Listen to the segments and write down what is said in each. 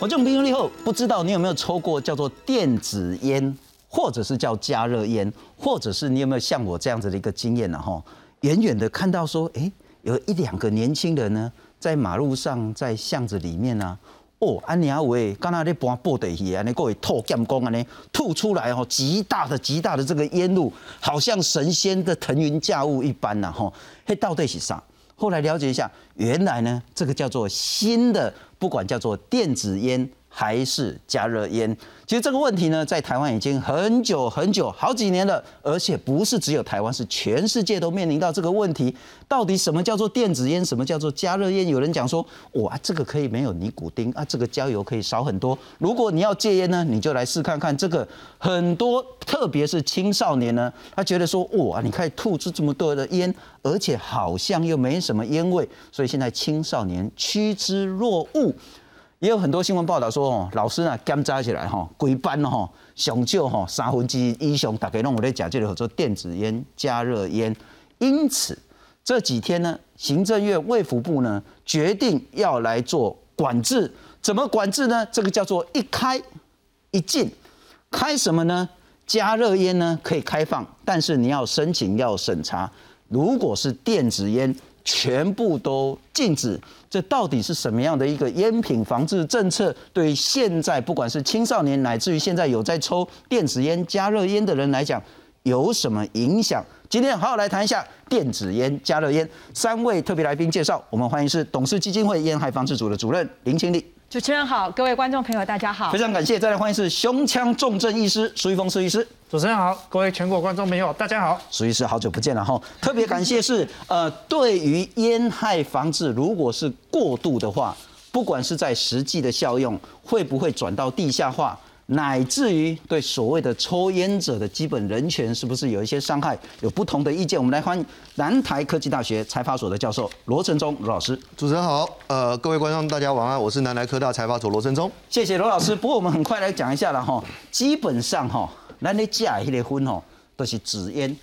我这种听众后，不知道你有没有抽过叫做电子烟，或者是叫加热烟，或者是你有没有像我这样子的一个经验呢？哈，远远的看到说，哎，有一两个年轻人呢，在马路上，在巷子里面呢，哦，安尼阿伟，刚才在搬布袋戏啊，那各位吐剑光啊，呢吐出来哦，极大的极大的这个烟雾，好像神仙的腾云驾雾一般呐，哈，嘿，到底是啥？后来了解一下，原来呢，这个叫做新的，不管叫做电子烟。还是加热烟？其实这个问题呢，在台湾已经很久很久好几年了，而且不是只有台湾，是全世界都面临到这个问题。到底什么叫做电子烟？什么叫做加热烟？有人讲说，哇，这个可以没有尼古丁啊，这个焦油可以少很多。如果你要戒烟呢，你就来试看看这个。很多特别是青少年呢，他觉得说，哇，你可以吐出这么多的烟，而且好像又没什么烟味，所以现在青少年趋之若鹜。也有很多新闻报道说，哦，老师呢，监扎起来，哈，规班哈，上少哈三分之一以上，大概拢我在讲这个做电子烟、加热烟。因此这几天呢，行政院卫福部呢决定要来做管制。怎么管制呢？这个叫做一开一禁。开什么呢？加热烟呢可以开放，但是你要申请要审查。如果是电子烟，全部都禁止。这到底是什么样的一个烟品防治政策？对现在不管是青少年，乃至于现在有在抽电子烟、加热烟的人来讲，有什么影响？今天好好来谈一下电子烟、加热烟。三位特别来宾介绍，我们欢迎是董事基金会烟害防治组的主任林清丽。主持人好，各位观众朋友大家好，非常感谢。再来欢迎是胸腔重症医师苏玉峰苏医师。主持人好，各位全国观众朋友大家好，苏医师好久不见了哈。特别感谢是呃，对于烟害防治，如果是过度的话，不管是在实际的效用，会不会转到地下化？乃至于对所谓的抽烟者的基本人权是不是有一些伤害，有不同的意见？我们来欢迎南台科技大学财法所的教授罗成忠罗老师。主持人好，呃，各位观众大家晚安，我是南台科大财法所罗成忠。谢谢罗老师。不过我们很快来讲一下了哈，基本上哈，咱咧假迄个烟吼都是纸烟，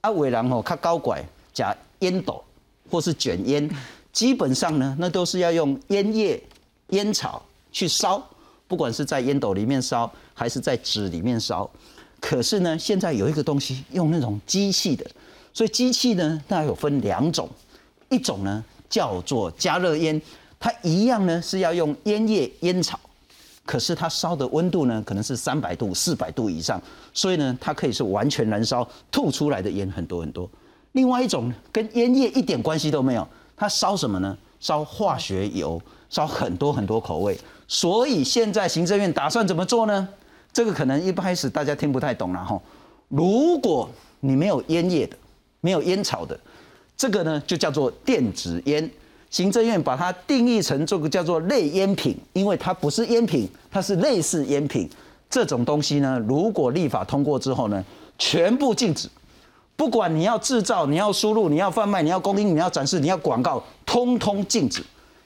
啊，为人吼较高拐假烟斗或是卷烟，基本上呢，那都是要用烟叶、烟草去烧。不管是在烟斗里面烧，还是在纸里面烧，可是呢，现在有一个东西用那种机器的，所以机器呢，它有分两种，一种呢叫做加热烟，它一样呢是要用烟叶、烟草，可是它烧的温度呢可能是三百度、四百度以上，所以呢它可以是完全燃烧，吐出来的烟很多很多。另外一种跟烟叶一点关系都没有，它烧什么呢？烧化学油，烧很多很多口味。所以现在行政院打算怎么做呢？这个可能一开始大家听不太懂了哈。如果你没有烟叶的，没有烟草的，这个呢就叫做电子烟。行政院把它定义成这个叫做类烟品，因为它不是烟品，它是类似烟品。这种东西呢，如果立法通过之后呢，全部禁止。不管你要制造、你要输入、你要贩卖、你要供应、你要展示、你要广告，通通禁止。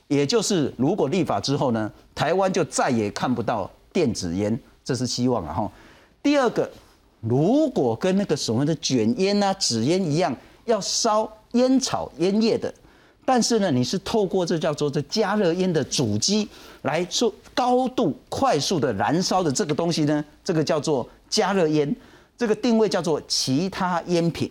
也就是，如果立法之后呢，台湾就再也看不到电子烟，这是希望啊哈。第二个，如果跟那个所谓的卷烟啊、纸烟一样，要烧烟草烟叶的，但是呢，你是透过这叫做这加热烟的主机来做高度快速的燃烧的这个东西呢，这个叫做加热烟，这个定位叫做其他烟品。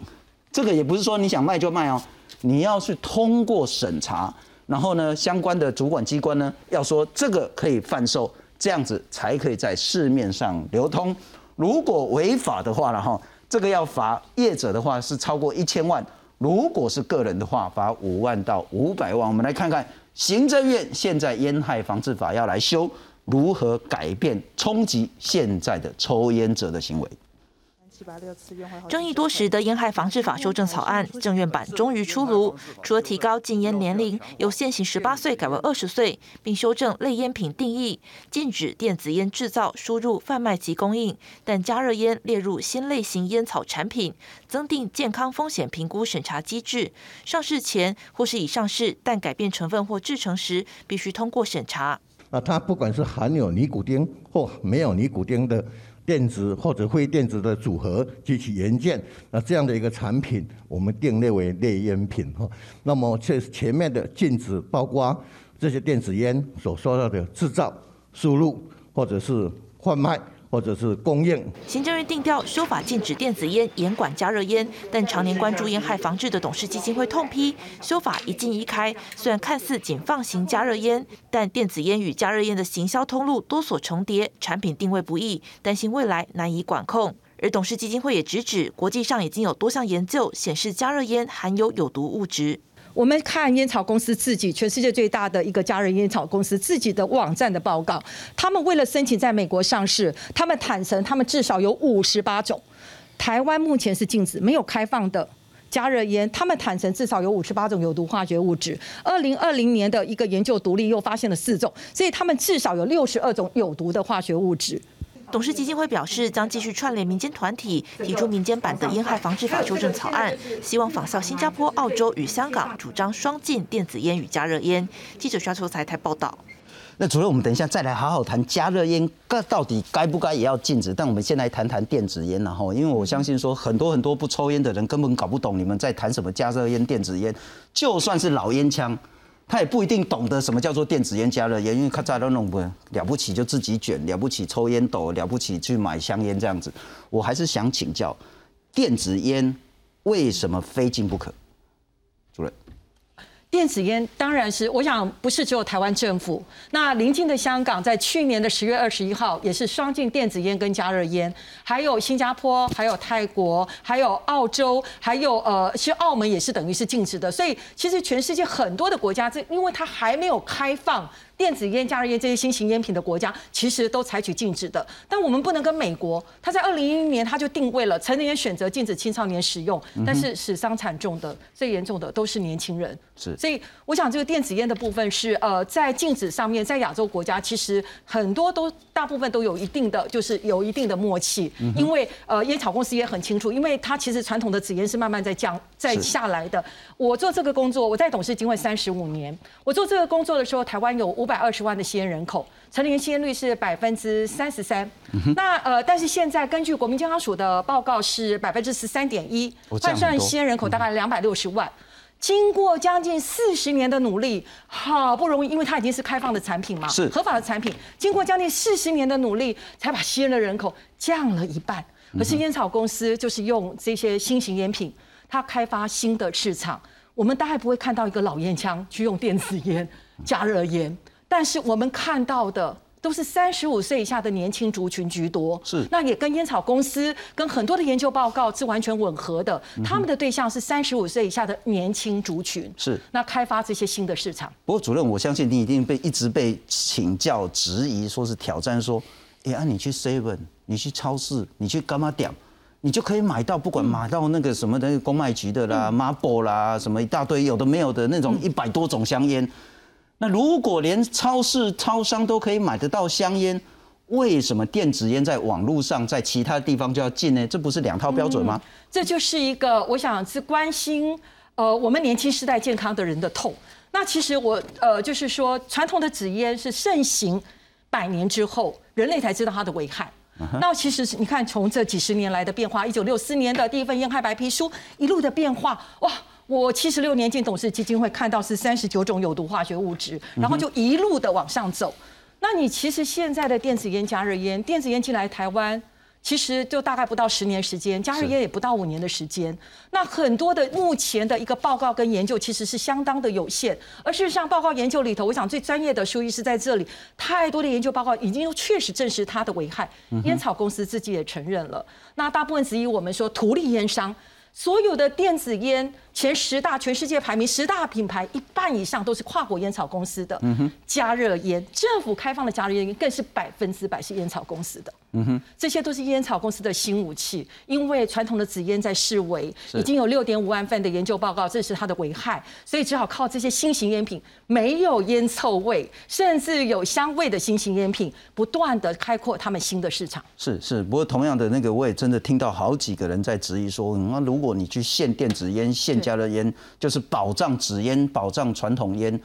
这个也不是说你想卖就卖哦，你要去通过审查。然后呢，相关的主管机关呢，要说这个可以贩售，这样子才可以在市面上流通。如果违法的话了哈，这个要罚业者的话是超过一千万；如果是个人的话，罚五万到五百万。我们来看看行政院现在烟害防治法要来修，如何改变冲击现在的抽烟者的行为。争议多时的烟害防治法修正草案政院版终于出炉，除了提高禁烟年龄，由现行十八岁改为二十岁，并修正类烟品定义，禁止电子烟制造、输入、贩卖及供应，但加热烟列入新类型烟草产品，增订健康风险评估审查机制，上市前或是已上市但改变成分或制成时，必须通过审查。那它不管是含有尼古丁或没有尼古丁的。电子或者非电子的组合及其元件，那这样的一个产品，我们定列为类烟品哈。那么这前面的禁止，包括这些电子烟所说到的制造、输入或者是贩卖。或者是供应。行政院定调修法禁止电子烟，严管加热烟，但常年关注烟害防治的董事基金会痛批修法一禁一开，虽然看似仅放行加热烟，但电子烟与加热烟的行销通路多所重叠，产品定位不易，担心未来难以管控。而董事基金会也直指，国际上已经有多项研究显示加热烟含有有毒物质。我们看烟草公司自己，全世界最大的一个加热烟草公司自己的网站的报告，他们为了申请在美国上市，他们坦诚他们至少有五十八种，台湾目前是禁止没有开放的加热烟，他们坦诚至少有五十八种有毒化学物质。二零二零年的一个研究独立又发现了四种，所以他们至少有六十二种有毒的化学物质。董事基金会表示，将继续串联民间团体，提出民间版的烟害防治法修正草案，希望仿效新加坡、澳洲与香港，主张双禁电子烟与加热烟。记者刷出财台报道。那主任，我们等一下再来好好谈加热烟，该到底该不该也要禁止？但我们先来谈谈电子烟，然后，因为我相信说很多很多不抽烟的人根本搞不懂你们在谈什么加热烟、电子烟，就算是老烟枪。他也不一定懂得什么叫做电子烟加热烟，因为他在都弄不了不起就自己卷，了不起抽烟斗，了不起去买香烟这样子。我还是想请教，电子烟为什么非禁不可？主任。电子烟当然是，我想不是只有台湾政府。那临近的香港在去年的十月二十一号也是双禁电子烟跟加热烟，还有新加坡、还有泰国、还有澳洲、还有呃，其实澳门也是等于是禁止的。所以其实全世界很多的国家，这因为它还没有开放。电子烟、加热烟这些新型烟品的国家，其实都采取禁止的。但我们不能跟美国，他在二零一一年他就定位了成年人选择禁止青少年使用，但是死伤惨重的、最严重的都是年轻人。是，所以我想这个电子烟的部分是呃，在禁止上面，在亚洲国家其实很多都大部分都有一定的，就是有一定的默契，因为呃烟草公司也很清楚，因为它其实传统的纸烟是慢慢在降在下来的。我做这个工作，我在董事经会三十五年，我做这个工作的时候，台湾有。五百二十万的吸烟人口，成年吸烟率是百分之三十三。那呃，但是现在根据国民健康署的报告是百分之十三点一，换算吸烟人口大概两百六十万。经过将近四十年的努力，好不容易，因为它已经是开放的产品嘛，是合法的产品。经过将近四十年的努力，才把吸烟的人口降了一半。可是烟草公司就是用这些新型烟品，它开发新的市场。我们大概不会看到一个老烟枪去用电子烟、加热烟。但是我们看到的都是三十五岁以下的年轻族群居多，是那也跟烟草公司跟很多的研究报告是完全吻合的。他们的对象是三十五岁以下的年轻族群，是那开发这些新的市场。不过主任，我相信你一定被一直被请教质疑，说是挑战，说，哎啊，你去 Seven，你去超市，你去干嘛点，你就可以买到，不管买到那个什么的公卖局的啦、Marble 啦，什么一大堆有的没有的那种一百多种香烟。那如果连超市、超商都可以买得到香烟，为什么电子烟在网络上、在其他地方就要禁呢？这不是两套标准吗？这就是一个我想是关心呃我们年轻时代健康的人的痛。那其实我呃就是说，传统的纸烟是盛行百年之后，人类才知道它的危害。那其实你看，从这几十年来的变化，一九六四年的第一份烟害白皮书一路的变化，哇！我七十六年进董事基金会，看到是三十九种有毒化学物质，然后就一路的往上走。那你其实现在的电子烟、加热烟，电子烟进来台湾，其实就大概不到十年时间，加热烟也不到五年的时间。那很多的目前的一个报告跟研究，其实是相当的有限。而事实上，报告研究里头，我想最专业的书医是在这里，太多的研究报告已经确实证实它的危害。烟草公司自己也承认了。那大部分质疑我们说，图利烟商。所有的电子烟前十大，全世界排名十大品牌，一半以上都是跨国烟草公司的。嗯哼加热烟，政府开放的加热烟更是百分之百是烟草公司的。嗯哼，这些都是烟草公司的新武器，因为传统的纸烟在示威已经有六点五万份的研究报告，这是它的危害，所以只好靠这些新型烟品，没有烟臭味，甚至有香味的新型烟品，不断的开阔他们新的市场。是是，不过同样的那个，我也真的听到好几个人在质疑说，那如果你去限电子烟、限加热烟，就是保障纸烟、保障传统烟，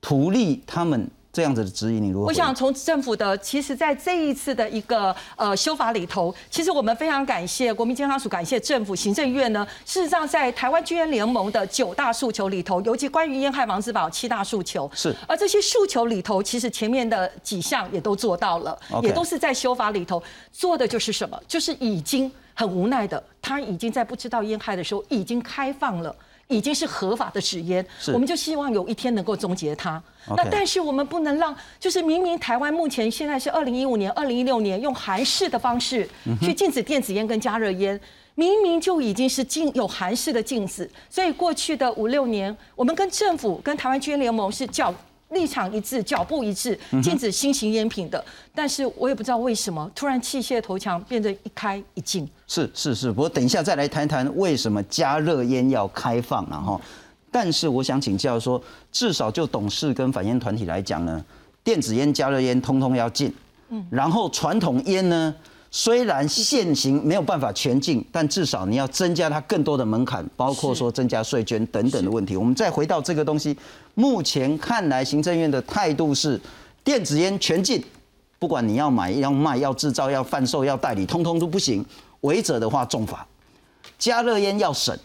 图利他们这样子的质疑，你如何？我想从政府的，其实在这一次的一个呃修法里头，其实我们非常感谢国民健康署，感谢政府、行政院呢。事实上，在台湾居烟联盟的九大诉求里头，尤其关于烟害防治法七大诉求，是。而这些诉求里头，其实前面的几项也都做到了，也都是在修法里头做的，就是什么？就是已经很无奈的，他已经在不知道烟害的时候，已经开放了。已经是合法的纸烟，我们就希望有一天能够终结它。那但是我们不能让，就是明明台湾目前现在是二零一五年、二零一六年用韩式的方式去禁止电子烟跟加热烟，明明就已经是禁有韩式的禁止，所以过去的五六年，我们跟政府、跟台湾居烟联盟是叫。立场一致，脚步一致，禁止新型烟品的。但是我也不知道为什么，突然器械头墙变得一开一禁。是是是，不过等一下再来谈谈为什么加热烟要开放了哈。但是我想请教说，至少就董事跟反烟团体来讲呢，电子烟、加热烟通通要禁。嗯，然后传统烟呢？虽然现行没有办法全禁，但至少你要增加它更多的门槛，包括说增加税捐等等的问题。我们再回到这个东西，目前看来行政院的态度是电子烟全禁，不管你要买、要卖、要制造、要贩售、要代理，通通都不行。违者的话重罚。加热烟要审，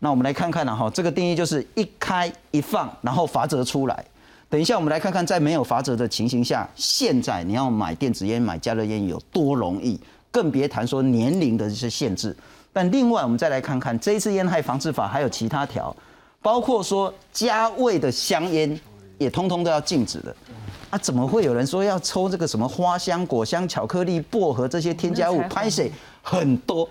那我们来看看了哈，这个定义就是一开一放，然后罚则出来。等一下，我们来看看在没有罚则的情形下，现在你要买电子烟、买加热烟有多容易，更别谈说年龄的这些限制。但另外，我们再来看看这一次烟害防治法还有其他条，包括说加味的香烟也通通都要禁止的。啊，怎么会有人说要抽这个什么花香、果香、巧克力、薄荷这些添加物？拍谁很多？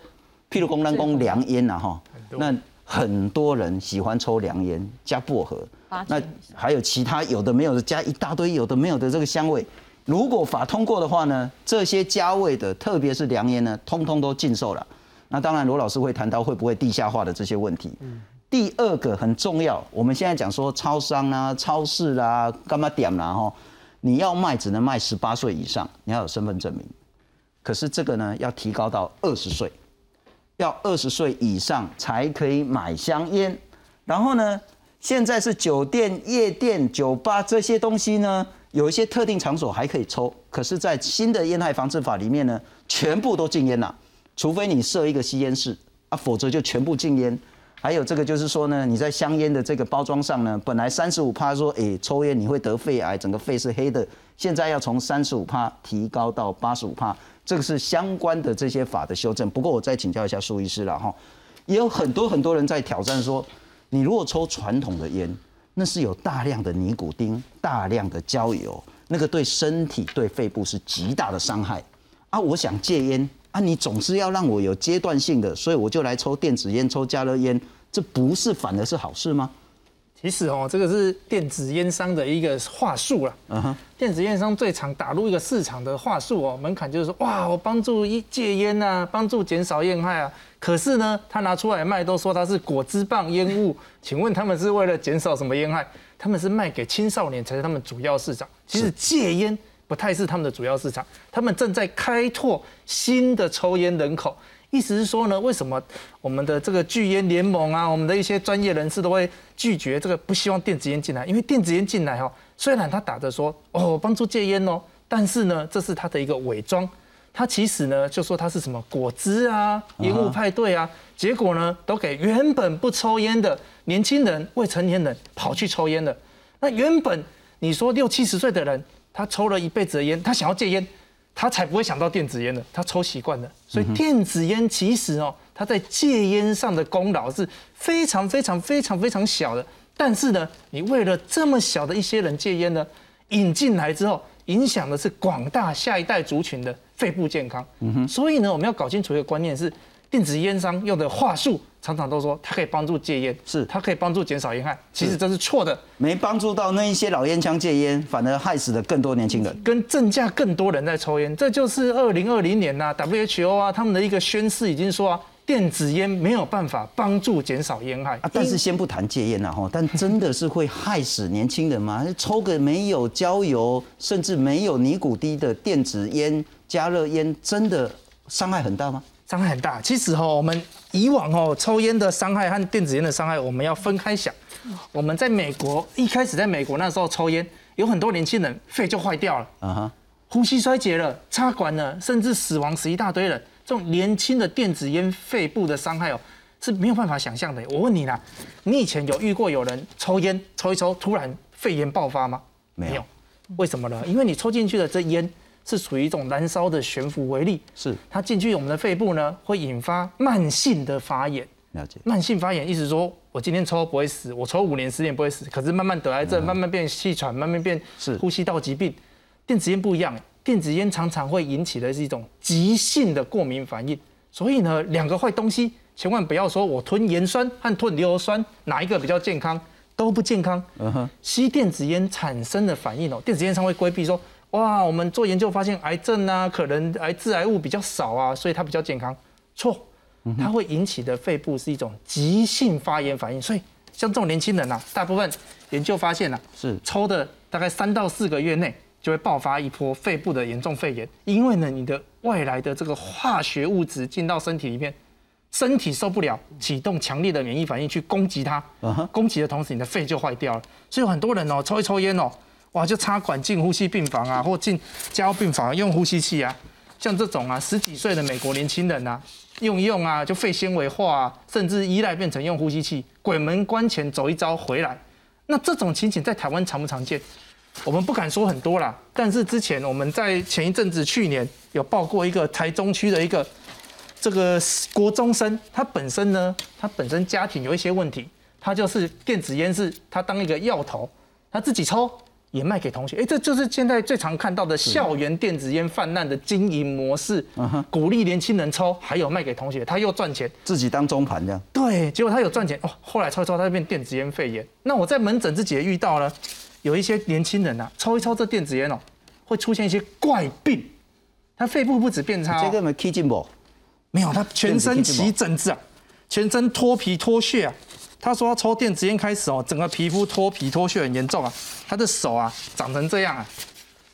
譬如公兰公凉烟呐，哈，那很多人喜欢抽凉烟加薄荷。那还有其他有的没有的加一大堆有的没有的这个香味，如果法通过的话呢，这些加味的，特别是良烟呢，通通都禁售了。那当然罗老师会谈到会不会地下化的这些问题。第二个很重要，我们现在讲说超商啊、超市啦、干嘛点啦哈，你要卖只能卖十八岁以上，你要有身份证明。可是这个呢要提高到二十岁，要二十岁以上才可以买香烟，然后呢？现在是酒店、夜店、酒吧这些东西呢，有一些特定场所还可以抽，可是，在新的烟害防治法里面呢，全部都禁烟了，除非你设一个吸烟室啊，否则就全部禁烟。还有这个就是说呢，你在香烟的这个包装上呢，本来三十五帕说，哎，抽烟你会得肺癌，整个肺是黑的，现在要从三十五帕提高到八十五帕，这个是相关的这些法的修正。不过我再请教一下苏医师了哈，也有很多很多人在挑战说。你如果抽传统的烟，那是有大量的尼古丁、大量的焦油，那个对身体、对肺部是极大的伤害。啊，我想戒烟啊，你总是要让我有阶段性的，所以我就来抽电子烟、抽加热烟，这不是反而是好事吗？其实哦，这个是电子烟商的一个话术了。嗯哼，电子烟商最常打入一个市场的话术哦，门槛就是说，哇，我帮助一戒烟呐，帮助减少烟害啊。可是呢，他拿出来卖都说它是果汁棒烟雾，请问他们是为了减少什么烟害？他们是卖给青少年才是他们主要市场。其实戒烟不太是他们的主要市场，他们正在开拓新的抽烟人口。意思是说呢，为什么我们的这个拒烟联盟啊，我们的一些专业人士都会拒绝这个，不希望电子烟进来？因为电子烟进来哈，虽然他打着说哦帮助戒烟哦，但是呢，这是他的一个伪装。他其实呢，就说他是什么果汁啊、烟雾派对啊，结果呢，都给原本不抽烟的年轻人、未成年人跑去抽烟了。那原本你说六七十岁的人，他抽了一辈子的烟，他想要戒烟，他才不会想到电子烟的，他抽习惯了。所以电子烟其实哦，他在戒烟上的功劳是非常非常非常非常小的。但是呢，你为了这么小的一些人戒烟呢，引进来之后。影响的是广大下一代族群的肺部健康，所以呢，我们要搞清楚一个观念是，电子烟商用的话术常常都说它可以帮助戒烟，是它可以帮助减少烟害，其实这是错的，没帮助到那一些老烟枪戒烟，反而害死了更多年轻人，跟增加更多人在抽烟，这就是二零二零年呐，WHO 啊他们的一个宣誓已经说啊。电子烟没有办法帮助减少烟害啊！但是先不谈戒烟了哈，但真的是会害死年轻人吗？抽个没有焦油，甚至没有尼古丁的电子烟、加热烟，真的伤害很大吗？伤害很大。其实哈，我们以往哦，抽烟的伤害和电子烟的伤害，我们要分开想。我们在美国一开始在美国那时候抽烟，有很多年轻人肺就坏掉了，啊哈，呼吸衰竭了，插管了，甚至死亡死一大堆人。这种年轻的电子烟肺部的伤害哦，是没有办法想象的。我问你啦，你以前有遇过有人抽烟抽一抽，突然肺炎爆发吗？没有。为什么呢？因为你抽进去的这烟是属于一种燃烧的悬浮微粒，是它进去我们的肺部呢，会引发慢性的发炎。了解。慢性发炎意思说，我今天抽不会死，我抽五年十年不会死，可是慢慢得癌症，慢慢变气喘，慢慢变是呼吸道疾病。电子烟不一样，电子烟常常会引起的是一种急性的过敏反应。所以呢，两个坏东西千万不要说我吞盐酸和吞硫酸哪一个比较健康。都不健康。嗯哼，吸电子烟产生的反应哦，电子烟商会规避说，哇，我们做研究发现癌症啊，可能癌致癌物比较少啊，所以它比较健康。错，它会引起的肺部是一种急性发炎反应。所以像这种年轻人呐，大部分研究发现呐，是抽的大概三到四个月内就会爆发一波肺部的严重肺炎，因为呢，你的外来的这个化学物质进到身体里面。身体受不了，启动强烈的免疫反应去攻击它，攻击的同时，你的肺就坏掉了。所以很多人哦，抽一抽烟哦，哇，就插管进呼吸病房啊，或进加护病房用呼吸器啊。像这种啊，十几岁的美国年轻人啊，用一用啊，就肺纤维化，啊，甚至依赖变成用呼吸器，鬼门关前走一遭回来。那这种情景在台湾常不常见？我们不敢说很多啦，但是之前我们在前一阵子去年有报过一个台中区的一个。这个国中生，他本身呢，他本身家庭有一些问题，他就是电子烟是他当一个药头，他自己抽也卖给同学，哎，这就是现在最常看到的校园电子烟泛滥的经营模式，鼓励年轻人抽，还有卖给同学，他又赚钱，自己当中盘这样。对，结果他有赚钱哦，后来抽一抽，他就变电子烟肺炎。那我在门诊自己也遇到了，有一些年轻人啊，抽一抽这电子烟哦，会出现一些怪病，他肺部不止变差，这个没 K 进不？没有，他全身起疹子啊，全身脱皮脱屑啊。他说他抽电子烟开始哦，整个皮肤脱皮脱屑很严重啊。他的手啊长成这样啊，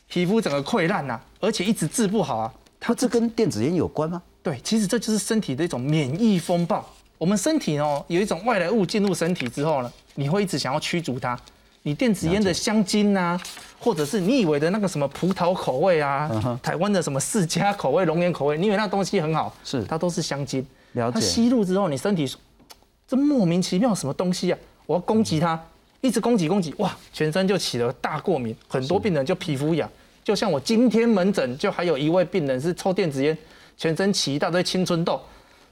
皮肤整个溃烂呐，而且一直治不好啊。他这跟电子烟有关吗？对，其实这就是身体的一种免疫风暴。我们身体哦有一种外来物进入身体之后呢，你会一直想要驱逐它。你电子烟的香精呐，或者是你以为的那个什么葡萄口味啊，台湾的什么释迦口味、龙眼口味，你以为那东西很好，是它都是香精。了解。它吸入之后，你身体这莫名其妙什么东西啊？我要攻击它，一直攻击攻击，哇，全身就起了大过敏，很多病人就皮肤痒。就像我今天门诊就还有一位病人是抽电子烟，全身起一大堆青春痘，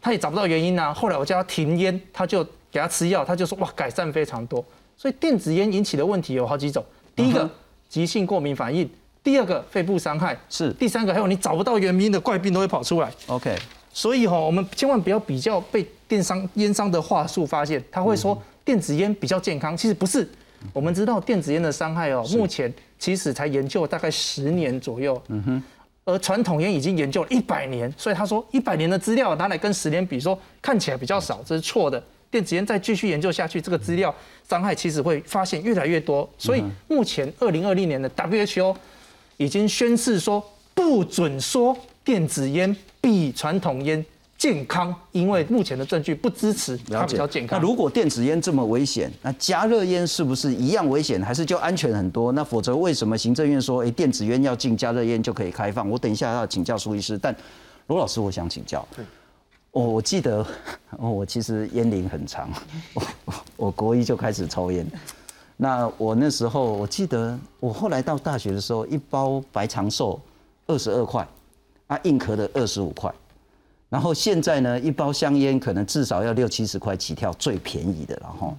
他也找不到原因啊。后来我叫他停烟，他就给他吃药，他就说哇，改善非常多。所以电子烟引起的问题有好几种，第一个急性过敏反应，第二个肺部伤害，是第三个还有你找不到原因的怪病都会跑出来。OK，所以哈，我们千万不要比较被电商烟商的话术发现，他会说电子烟比较健康，其实不是。我们知道电子烟的伤害哦，目前其实才研究大概十年左右，嗯哼，而传统烟已经研究了一百年，所以他说一百年的资料拿来跟十年比，说看起来比较少，这是错的。电子烟再继续研究下去，这个资料伤害其实会发现越来越多。所以目前二零二零年的 WHO 已经宣誓说，不准说电子烟比传统烟健康，因为目前的证据不支持它比较健康。那如果电子烟这么危险，那加热烟是不是一样危险，还是就安全很多？那否则为什么行政院说，哎，电子烟要进，加热烟就可以开放？我等一下要请教苏医师，但罗老师，我想请教。我我记得，我其实烟龄很长，我 我国一就开始抽烟。那我那时候我记得，我后来到大学的时候，一包白长寿二十二块，啊硬壳的二十五块，然后现在呢，一包香烟可能至少要六七十块起跳，最便宜的，然后，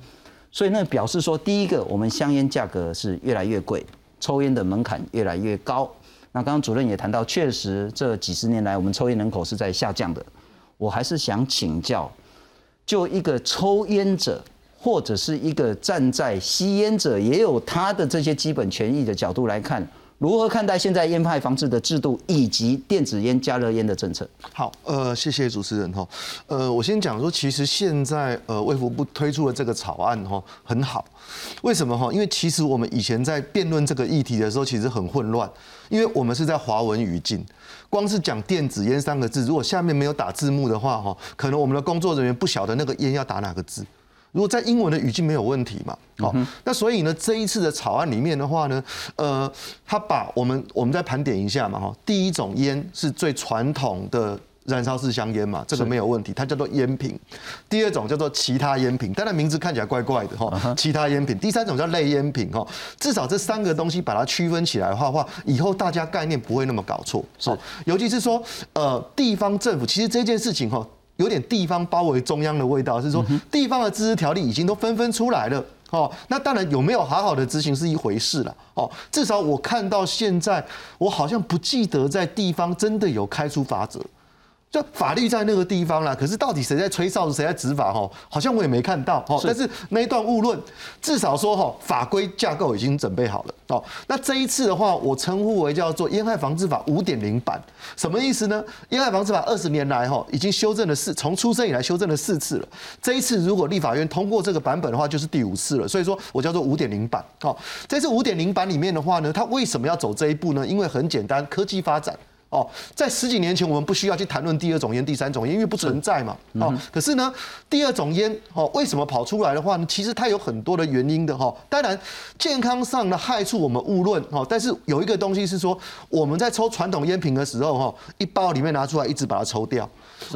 所以那表示说，第一个，我们香烟价格是越来越贵，抽烟的门槛越来越高。那刚刚主任也谈到，确实这几十年来，我们抽烟人口是在下降的。我还是想请教，就一个抽烟者，或者是一个站在吸烟者，也有他的这些基本权益的角度来看，如何看待现在烟害防治的制度以及电子烟、加热烟的政策？好，呃，谢谢主持人哈。呃，我先讲说，其实现在呃卫福部推出的这个草案哈很好，为什么哈？因为其实我们以前在辩论这个议题的时候，其实很混乱，因为我们是在华文语境，光是讲电子烟三个字，如果下面没有打字幕的话哈，可能我们的工作人员不晓得那个烟要打哪个字。如果在英文的语境没有问题嘛？好，那所以呢，这一次的草案里面的话呢，呃，他把我们我们再盘点一下嘛，哈，第一种烟是最传统的燃烧式香烟嘛，这个没有问题，它叫做烟品。第二种叫做其他烟品，当然名字看起来怪怪的哈，其他烟品。第三种叫类烟品哈，至少这三个东西把它区分起来的话，话以后大家概念不会那么搞错。是，尤其是说，呃，地方政府其实这件事情哈。有点地方包围中央的味道，是说地方的自治条例已经都纷纷出来了哦。那当然有没有好好的执行是一回事了哦。至少我看到现在，我好像不记得在地方真的有开出法则。就法律在那个地方啦，可是到底谁在吹哨子，谁在执法？哈，好像我也没看到。哦，但是那一段误论，至少说哈，法规架构已经准备好了。哦，那这一次的话，我称呼为叫做《烟害防治法》五点零版，什么意思呢？《烟害防治法》二十年来哈，已经修正了四，从出生以来修正了四次了。这一次如果立法院通过这个版本的话，就是第五次了。所以说我叫做五点零版。好，这次五点零版里面的话呢，它为什么要走这一步呢？因为很简单，科技发展。哦，在十几年前，我们不需要去谈论第二种烟、第三种烟，因为不存在嘛。哦，可是呢，第二种烟，哦，为什么跑出来的话呢？其实它有很多的原因的哈。当然，健康上的害处我们勿论哈，但是有一个东西是说，我们在抽传统烟品的时候哈，一包里面拿出来，一直把它抽掉。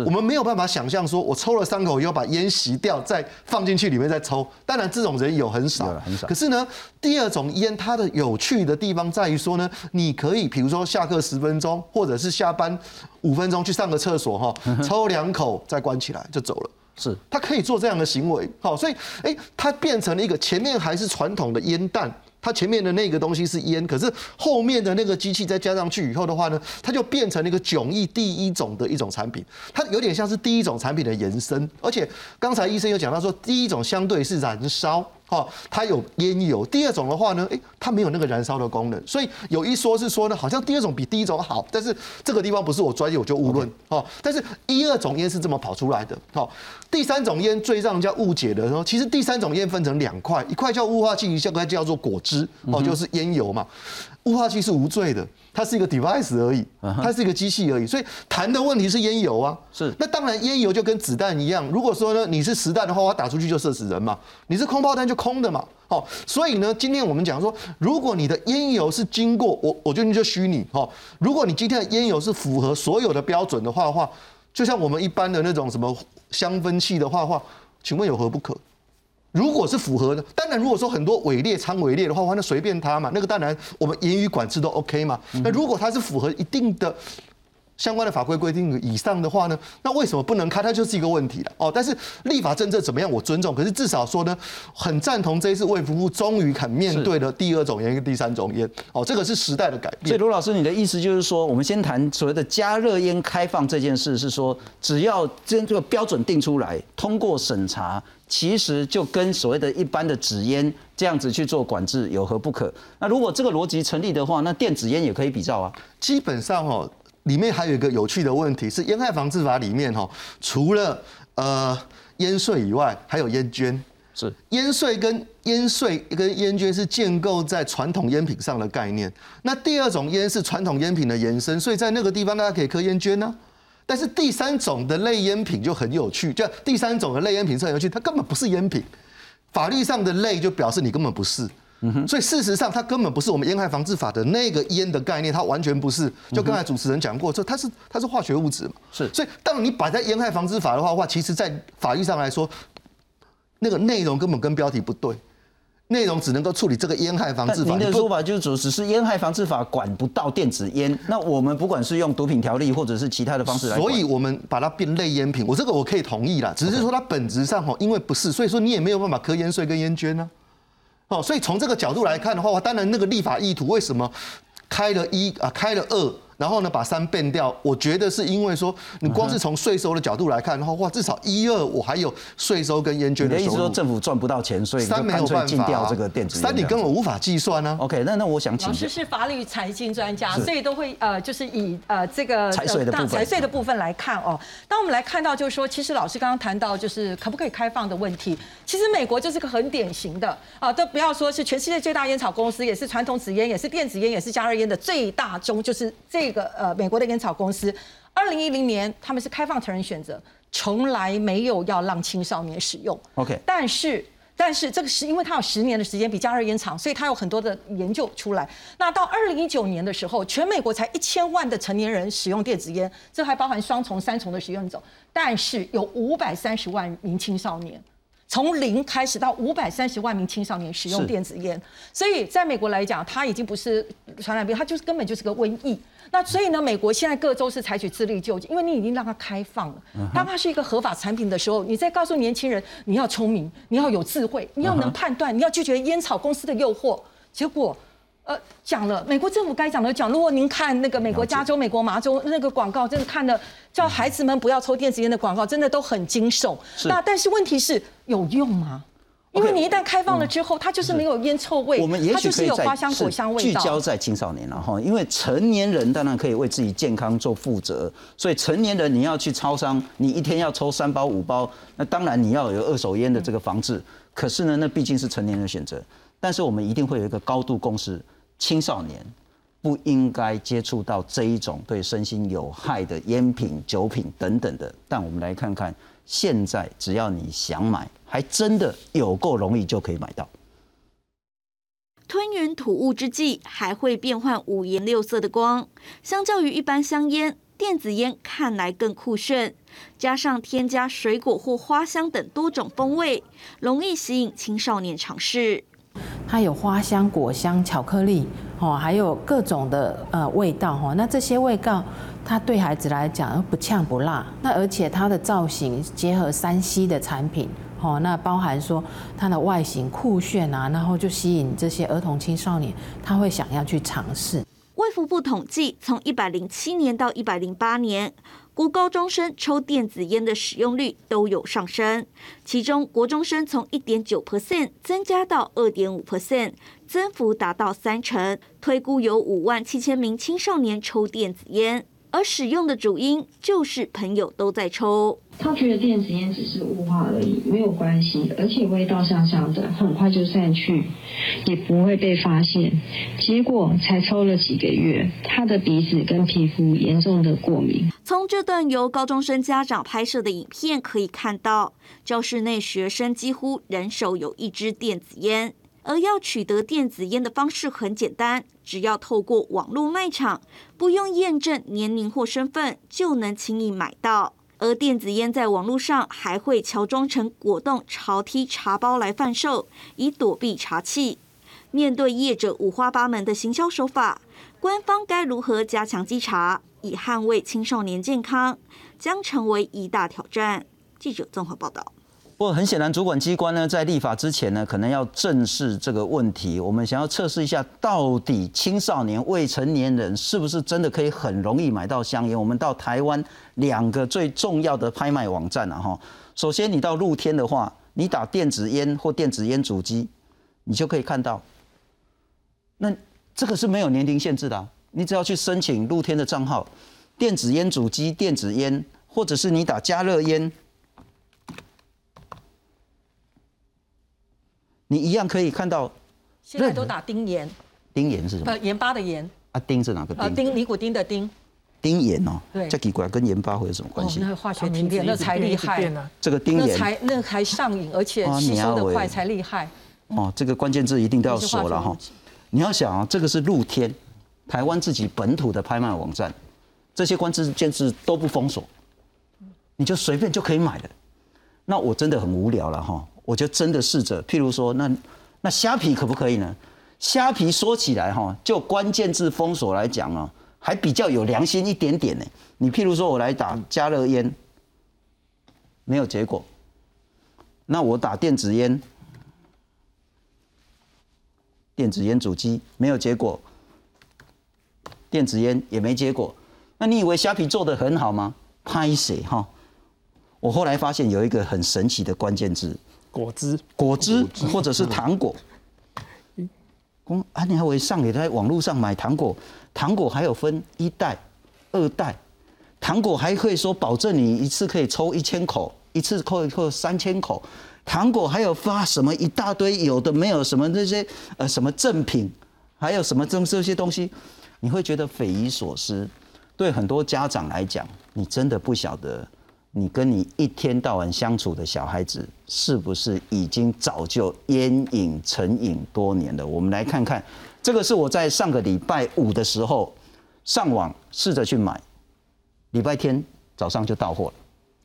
我们没有办法想象说，我抽了三口以后把烟吸掉，再放进去里面再抽。当然，这种人有很少，很少。可是呢，第二种烟它的有趣的地方在于说呢，你可以比如说下课十分钟，或者是下班五分钟去上个厕所哈，抽两口再关起来就走了。是，他可以做这样的行为。好，所以哎，它变成了一个前面还是传统的烟弹。它前面的那个东西是烟，可是后面的那个机器再加上去以后的话呢，它就变成了一个迥异第一种的一种产品，它有点像是第一种产品的延伸。而且刚才医生有讲到说，第一种相对是燃烧。哦，它有烟油。第二种的话呢，诶，它没有那个燃烧的功能，所以有一说是说呢，好像第二种比第一种好。但是这个地方不是我专业，我就误论。哦，但是一二种烟是这么跑出来的。好，第三种烟最让人家误解的时候，其实第三种烟分成两块，一块叫雾化器，一块叫做果汁。哦，就是烟油嘛。雾化器是无罪的，它是一个 device 而已，它是一个机器而已，所以谈的问题是烟油啊。是，那当然烟油就跟子弹一样，如果说呢你是实弹的话，我打出去就射死人嘛；你是空炮弹就空的嘛。哦，所以呢，今天我们讲说，如果你的烟油是经过我，我觉得你就虚拟哈。如果你今天的烟油是符合所有的标准的话的话，就像我们一般的那种什么香氛器的话话，请问有何不可？如果是符合的，当然如果说很多伪劣、仓伪劣的话，那随便他嘛。那个当然我们言语管制都 OK 嘛。那如果它是符合一定的相关的法规规定以上的话呢，那为什么不能开？它就是一个问题了哦。但是立法政策怎么样，我尊重。可是至少说呢，很赞同这一次卫福部终于肯面对了第二种烟跟第三种烟哦，这个是时代的改变。所以卢老师，你的意思就是说，我们先谈所谓的加热烟开放这件事，是说只要这这个标准定出来，通过审查。其实就跟所谓的一般的纸烟这样子去做管制有何不可？那如果这个逻辑成立的话，那电子烟也可以比照啊。基本上哦，里面还有一个有趣的问题是，烟害防治法里面哈，除了呃烟税以外，还有烟捐。是烟税跟烟税跟烟捐是建构在传统烟品上的概念。那第二种烟是传统烟品的延伸，所以在那个地方大家可以磕烟捐呢。但是第三种的类烟品就很有趣，就第三种的类烟品是很有趣，它根本不是烟品，法律上的类就表示你根本不是，所以事实上它根本不是我们烟害防治法的那个烟的概念，它完全不是。就刚才主持人讲过，这它是它是化学物质嘛，是。所以当你摆在烟害防治法的话，话其实在法律上来说，那个内容根本跟标题不对。内容只能够处理这个烟害防治法。您的说法就是，只是烟害防治法管不到电子烟。那我们不管是用毒品条例，或者是其他的方式来，所以我们把它变类烟品。我这个我可以同意啦，只是说它本质上哈，因为不是，所以说你也没有办法科烟税跟烟捐呢。哦，所以从这个角度来看的话，当然那个立法意图为什么开了一啊，开了二？然后呢把三变掉，我觉得是因为说你光是从税收的角度来看的话，哇，至少一二我还有税收跟烟捐的收入。你的意思说政府赚不到钱，所以三没有办法掉这个电子三你根本无法计算呢。OK，那那我想请老师是法律财经专家，所以都会呃就是以呃这个财税的部分财税的部分来看哦。当我们来看到就是说，其实老师刚刚谈到就是可不可以开放的问题，其实美国就是个很典型的啊，都不要说是全世界最大烟草公司，也是传统纸烟，也是电子烟，也是加热烟的最大宗，就是这个呃美国的烟草公司。二零一零年他们是开放成人选择，从来没有要让青少年使用。OK，但是。但是这个是因为它有十年的时间比加热烟长，所以它有很多的研究出来。那到二零一九年的时候，全美国才一千万的成年人使用电子烟，这还包含双重、三重的使用者。但是有五百三十万名青少年。从零开始到五百三十万名青少年使用电子烟，所以在美国来讲，它已经不是传染病，它就是根本就是个瘟疫。那所以呢，美国现在各州是采取自力救济，因为你已经让它开放了。当它是一个合法产品的时候，你再告诉年轻人，你要聪明，你要有智慧，你要能判断，你要拒绝烟草公司的诱惑。结果。呃，讲了，美国政府该讲的讲。如果您看那个美国加州、美国麻州那个广告，真的看的叫孩子们不要抽电子烟的广告，真的都很惊悚。那但是问题是有用吗？因为你一旦开放了之后，它就是没有烟臭味，我们也许可以有花香果香味聚焦在青少年了哈。因为成年人当然可以为自己健康做负责，所以成年人你要去超商，你一天要抽三包五包，那当然你要有二手烟的这个防治。可是呢，那毕竟是成年人选择。但是我们一定会有一个高度共识，青少年不应该接触到这一种对身心有害的烟品、酒品等等的。但我们来看看，现在只要你想买，还真的有够容易就可以买到。吞云吐雾之际，还会变换五颜六色的光。相较于一般香烟，电子烟看来更酷炫，加上添加水果或花香等多种风味，容易吸引青少年尝试。它有花香、果香、巧克力，哦，还有各种的呃味道，哈。那这些味道，它对孩子来讲不呛不辣。那而且它的造型结合山西的产品，哦，那包含说它的外形酷炫啊，然后就吸引这些儿童青少年，他会想要去尝试。卫福部统计，从一百零七年到一百零八年。国高中生抽电子烟的使用率都有上升，其中国中生从一点九 percent 增加到二点五 percent，增幅达到三成。推估有五万七千名青少年抽电子烟。而使用的主因就是朋友都在抽，他觉得电子烟只是雾化而已，没有关系，而且味道香香的，很快就散去，也不会被发现。结果才抽了几个月，他的鼻子跟皮肤严重的过敏。从这段由高中生家长拍摄的影片可以看到，教室内学生几乎人手有一支电子烟。而要取得电子烟的方式很简单，只要透过网络卖场，不用验证年龄或身份，就能轻易买到。而电子烟在网络上还会乔装成果冻、潮梯、茶包来贩售，以躲避查气。面对业者五花八门的行销手法，官方该如何加强稽查，以捍卫青少年健康，将成为一大挑战。记者综合报道。不过很显然，主管机关呢在立法之前呢，可能要正视这个问题。我们想要测试一下，到底青少年、未成年人是不是真的可以很容易买到香烟？我们到台湾两个最重要的拍卖网站啊，哈。首先，你到露天的话，你打电子烟或电子烟主机，你就可以看到。那这个是没有年龄限制的，你只要去申请露天的账号，电子烟主机、电子烟，或者是你打加热烟。你一样可以看到，现在都打丁盐。丁盐是什么？呃，盐巴的盐。啊，丁是哪个丁？啊，丁尼古丁的丁。丁盐哦。对。这奇怪，跟盐巴会有什么关系？那个化学提炼，那才厉害。这个丁盐。那才那才上瘾，而且吸收的快，才厉害。哦，这个关键字一定都要锁了哈。你要想啊，这个是露天，台湾自己本土的拍卖网站，这些关键字都不封锁，你就随便就可以买了。那我真的很无聊了哈。我就真的试着，譬如说，那那虾皮可不可以呢？虾皮说起来哈，就关键字封锁来讲啊，还比较有良心一点点呢。你譬如说我来打加热烟，没有结果。那我打电子烟，电子烟主机没有结果。电子烟也没结果。那你以为虾皮做的很好吗？拍谁哈？我后来发现有一个很神奇的关键字：果汁、果汁或者是糖果。公啊，你还会上也在网络上买糖果，糖果还有分一袋、二袋，糖果还可以说保证你一次可以抽一千口，一次扣扣三千口。糖果还有发什么一大堆有的没有什么那些呃什么赠品，还有什么这这些东西，你会觉得匪夷所思。对很多家长来讲，你真的不晓得，你跟你一天到晚相处的小孩子是不是已经早就烟瘾成瘾多年了？我们来看看，这个是我在上个礼拜五的时候上网试着去买，礼拜天早上就到货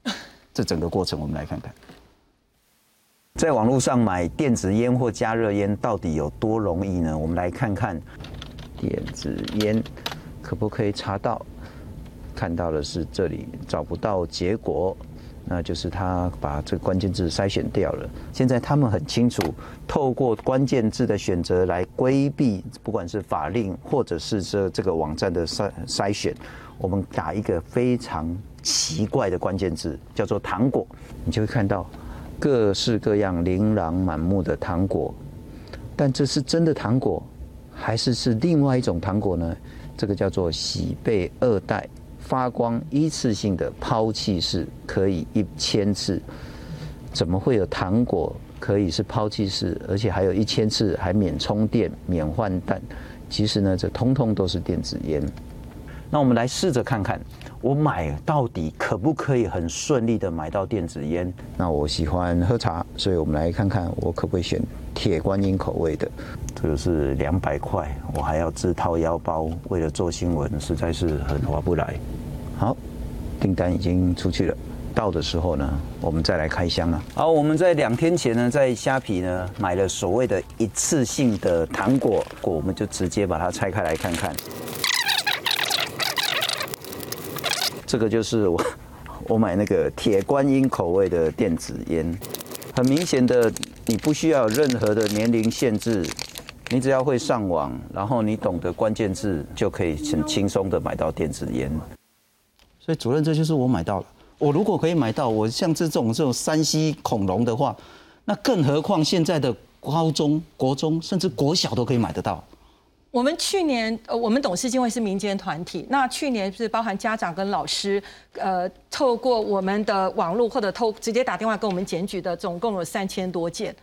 了。这整个过程我们来看看。在网络上买电子烟或加热烟到底有多容易呢？我们来看看电子烟可不可以查到？看到的是这里找不到结果，那就是他把这个关键字筛选掉了。现在他们很清楚，透过关键字的选择来规避，不管是法令或者是这这个网站的筛筛选。我们打一个非常奇怪的关键字，叫做糖果，你就会看到。各式各样、琳琅满目的糖果，但这是真的糖果，还是是另外一种糖果呢？这个叫做喜贝二代，发光一次性的抛弃式，可以一千次。怎么会有糖果可以是抛弃式，而且还有一千次还免充电、免换弹？其实呢，这通通都是电子烟。那我们来试着看看。我买到底可不可以很顺利的买到电子烟？那我喜欢喝茶，所以我们来看看我可不可以选铁观音口味的。这个是两百块，我还要自掏腰包，为了做新闻，实在是很划不来。好，订单已经出去了，到的时候呢，我们再来开箱啊。好，我们在两天前呢，在虾皮呢买了所谓的一次性的糖果，我们就直接把它拆开来看看。这个就是我 我买那个铁观音口味的电子烟，很明显的，你不需要任何的年龄限制，你只要会上网，然后你懂得关键字，就可以很轻松的买到电子烟。所以主任，这就是我买到了。我如果可以买到，我像这种这种山西恐龙的话，那更何况现在的高中国中甚至国小都可以买得到。我们去年，呃，我们董事基金会是民间团体，那去年是包含家长跟老师，呃，透过我们的网络或者透直接打电话跟我们检举的，总共有三千多件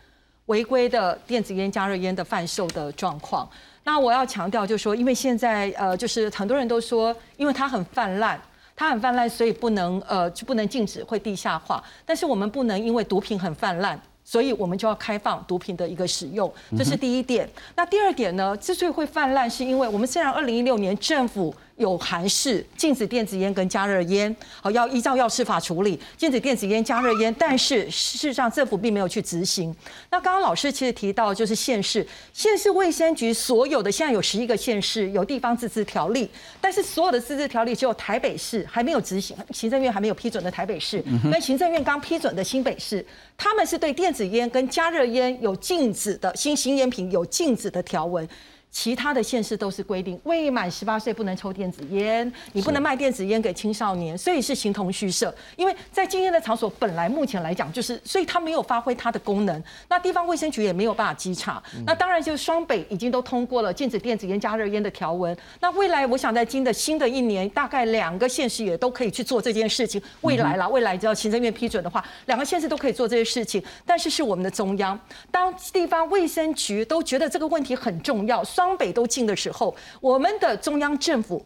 违规的电子烟、加热烟的贩售的状况。那我要强调，就是说，因为现在，呃，就是很多人都说，因为它很泛滥，它很泛滥，所以不能，呃，就不能禁止，会地下化。但是我们不能因为毒品很泛滥。所以我们就要开放毒品的一个使用，这是第一点。那第二点呢？之所以会泛滥，是因为我们虽然二零一六年政府。有函示禁止电子烟跟加热烟，好要依照药事法处理禁止电子烟、加热烟，但是 事实上政府并没有去执行。那刚刚老师其实提到，就是县市县市卫生局所有的现在有十一个县市有地方自治条例，但是所有的自治条例只有台北市还没有执行，行政院还没有批准的台北市跟行政院刚批准的新北市，他们是对电子烟跟加热烟有禁止的新新烟品有禁止的条文。其他的县市都是规定未满十八岁不能抽电子烟，你不能卖电子烟给青少年，所以是形同虚设。因为在禁烟的场所，本来目前来讲就是，所以它没有发挥它的功能。那地方卫生局也没有办法稽查。那当然就是双北已经都通过了禁止电子烟、加热烟的条文。那未来我想在今的新的一年，大概两个县市也都可以去做这件事情。未来啦，未来只要行政院批准的话，两个县市都可以做这些事情。但是是我们的中央，当地方卫生局都觉得这个问题很重要，双。双北都禁的时候，我们的中央政府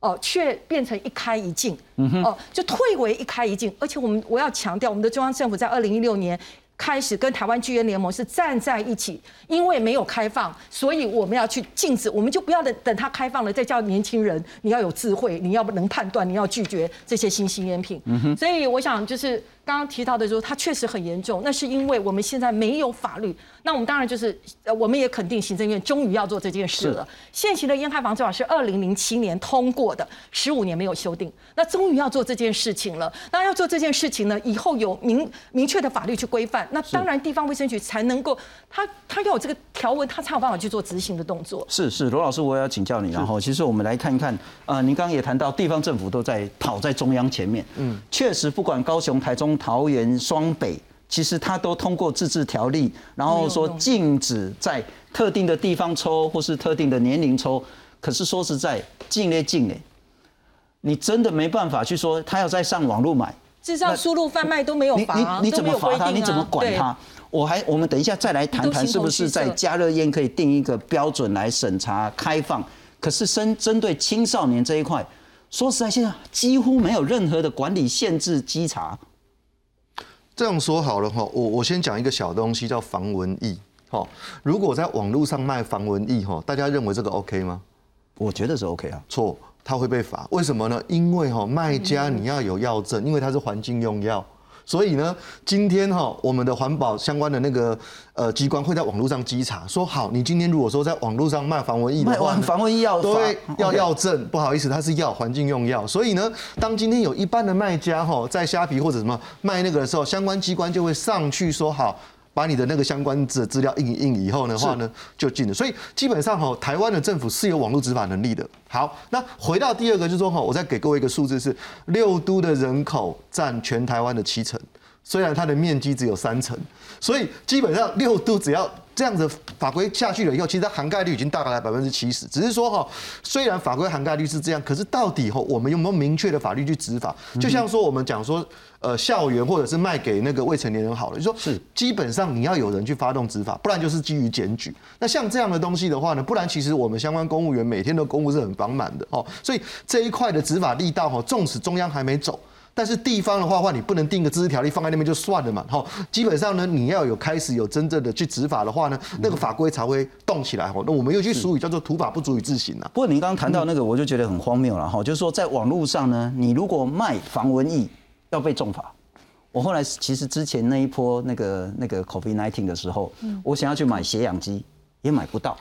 哦，却变成一开一禁，哦，就退为一开一禁。而且我们我要强调，我们的中央政府在二零一六年开始跟台湾剧院联盟是站在一起，因为没有开放，所以我们要去禁止，我们就不要等等它开放了再叫年轻人，你要有智慧，你要不能判断，你要拒绝这些新兴烟品。所以我想就是刚刚提到的，说它确实很严重，那是因为我们现在没有法律。那我们当然就是呃，我们也肯定行政院终于要做这件事了。现行的烟害防治法是二零零七年通过的，十五年没有修订，那终于要做这件事情了。那要做这件事情呢，以后有明明确的法律去规范，那当然地方卫生局才能够，他他要有这个条文，他才有办法去做执行的动作。是是，罗老师，我也要请教你。然后，其实我们来看一看，呃，您刚刚也谈到地方政府都在跑在中央前面，嗯，确实，不管高雄、台中、桃园、双北。其实他都通过自治条例，然后说禁止在特定的地方抽，或是特定的年龄抽。可是说实在，禁嘞禁嘞，你真的没办法去说他要再上网络买，制造、输入、贩卖都没有罚，你你怎么罚他？你怎么管他？我还我们等一下再来谈谈，是不是在加热烟可以定一个标准来审查开放？可是针针对青少年这一块，说实在，现在几乎没有任何的管理限制稽查。这样说好了哈，我我先讲一个小东西叫防蚊液。哈，如果在网络上卖防蚊液哈，大家认为这个 OK 吗？我觉得是 OK 啊。错，他会被罚。为什么呢？因为哈卖家你要有药证，因为它是环境用药。所以呢，今天哈，我们的环保相关的那个呃机关会在网络上稽查，说好，你今天如果说在网络上卖防蚊液的话，防蚊液药对要药证，不好意思，它是药，环境用药。所以呢，当今天有一半的卖家哈，在虾皮或者什么卖那个的时候，相关机关就会上去说好。把你的那个相关的资料印一印以后的话呢，就进了。所以基本上哈，台湾的政府是有网络执法能力的。好，那回到第二个，就是说哈，我再给各位一个数字是，六都的人口占全台湾的七成，虽然它的面积只有三成，所以基本上六都只要。这样子法规下去了以后，其实它涵盖率已经大概在百分之七十。只是说哈，虽然法规涵盖率是这样，可是到底哈，我们有没有明确的法律去执法？就像说我们讲说，呃，校园或者是卖给那个未成年人好了，就说是基本上你要有人去发动执法，不然就是基于检举。那像这样的东西的话呢，不然其实我们相关公务员每天的公务是很繁满的哦。所以这一块的执法力道哈，纵使中央还没走。但是地方的话话，你不能定个自治条例放在那边就算了嘛，哈，基本上呢，你要有开始有真正的去执法的话呢，那个法规才会动起来，哈。那我们有句俗语叫做“土法不足以自行”啊。不过您刚刚谈到那个，我就觉得很荒谬了，哈，就是说在网络上呢，你如果卖防蚊液要被重罚。我后来其实之前那一波那个那个 COVID nineteen 的时候，我想要去买血氧机。也买不到，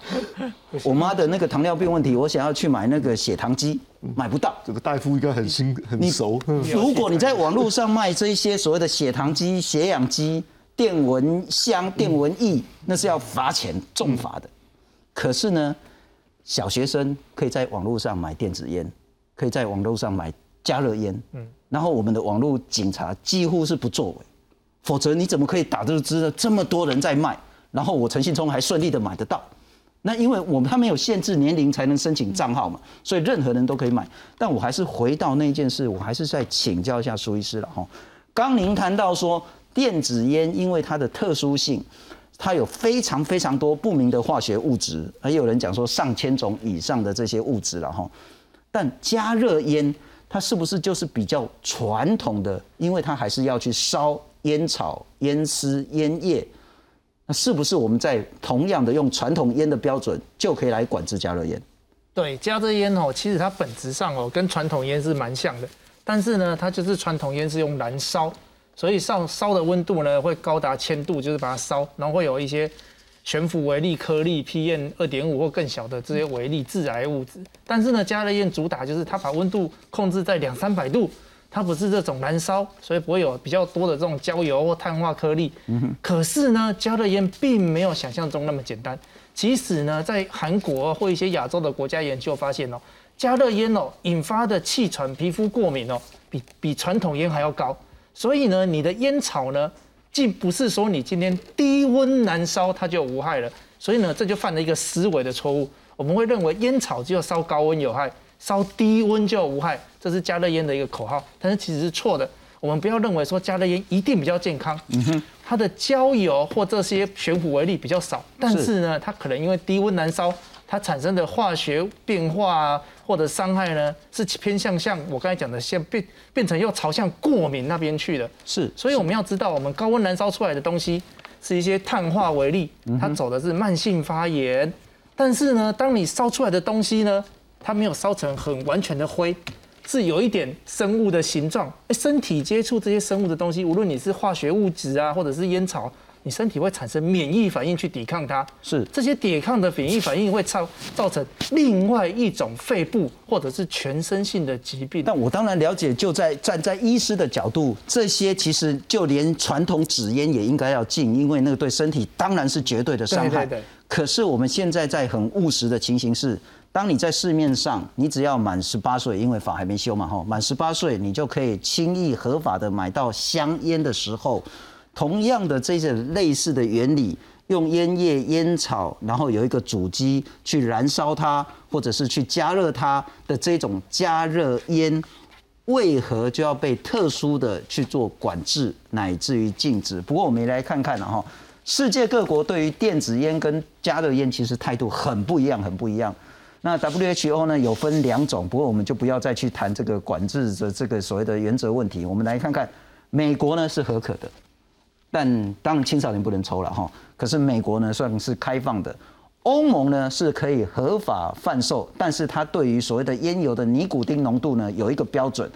我妈的那个糖尿病问题，我想要去买那个血糖机，买不到。这个大夫应该很新很熟。如果你在网络上卖这些所谓的血糖机、血氧机、电蚊香、电蚊液，那是要罚钱重罚的。可是呢，小学生可以在网络上买电子烟，可以在网络上买加热烟，嗯，然后我们的网络警察几乎是不作为，否则你怎么可以打这个支呢？这么多人在卖。然后我陈信聪还顺利的买得到，那因为我们他没有限制年龄才能申请账号嘛，所以任何人都可以买。但我还是回到那件事，我还是再请教一下苏医师了哈。刚您谈到说电子烟因为它的特殊性，它有非常非常多不明的化学物质，还有人讲说上千种以上的这些物质了哈。但加热烟它是不是就是比较传统的？因为它还是要去烧烟草、烟丝、烟叶。那是不是我们在同样的用传统烟的标准就可以来管制加热烟？对，加热烟哦，其实它本质上哦跟传统烟是蛮像的，但是呢，它就是传统烟是用燃烧，所以上烧的温度呢会高达千度，就是把它烧，然后会有一些悬浮微粒颗粒 PM 二点五或更小的这些微粒致癌物质。但是呢，加热烟主打就是它把温度控制在两三百度。它不是这种燃烧，所以不会有比较多的这种焦油或碳化颗粒。可是呢，加热烟并没有想象中那么简单。其实呢，在韩国或一些亚洲的国家研究发现哦，加热烟哦引发的气喘、皮肤过敏哦，比比传统烟还要高。所以呢，你的烟草呢，既不是说你今天低温燃烧它就无害了。所以呢，这就犯了一个思维的错误。我们会认为烟草只有烧高温有害。烧低温就无害，这是加热烟的一个口号，但是其实是错的。我们不要认为说加热烟一定比较健康，它的焦油或这些悬浮微粒比较少，但是呢，它可能因为低温燃烧，它产生的化学变化啊或者伤害呢，是偏向像我刚才讲的，现变变成又朝向过敏那边去的。是，所以我们要知道，我们高温燃烧出来的东西是一些碳化微粒，它走的是慢性发炎。但是呢，当你烧出来的东西呢？它没有烧成很完全的灰，是有一点生物的形状。哎，身体接触这些生物的东西，无论你是化学物质啊，或者是烟草，你身体会产生免疫反应去抵抗它。是这些抵抗的免疫反应会造造成另外一种肺部或者是全身性的疾病。但我当然了解，就在站在医师的角度，这些其实就连传统纸烟也应该要禁，因为那个对身体当然是绝对的伤害。对对对可是我们现在在很务实的情形是，当你在市面上，你只要满十八岁，因为法还没修嘛，哈，满十八岁你就可以轻易合法的买到香烟的时候，同样的这些类似的原理，用烟叶、烟草，然后有一个主机去燃烧它，或者是去加热它的这种加热烟，为何就要被特殊的去做管制，乃至于禁止？不过我们也来看看了哈，世界各国对于电子烟跟加热烟其实态度很不一样，很不一样。那 WHO 呢有分两种，不过我们就不要再去谈这个管制的这个所谓的原则问题。我们来看看，美国呢是何可的，但当然青少年不能抽了哈。可是美国呢算是开放的，欧盟呢是可以合法贩售，但是它对于所谓的烟油的尼古丁浓度呢有一个标准。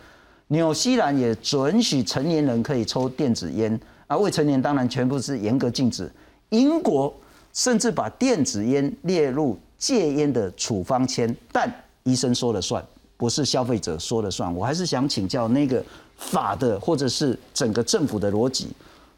纽西兰也准许成年人可以抽电子烟，啊，未成年当然全部是严格禁止。英国甚至把电子烟列入戒烟的处方签，但医生说了算，不是消费者说了算。我还是想请教那个法的或者是整个政府的逻辑。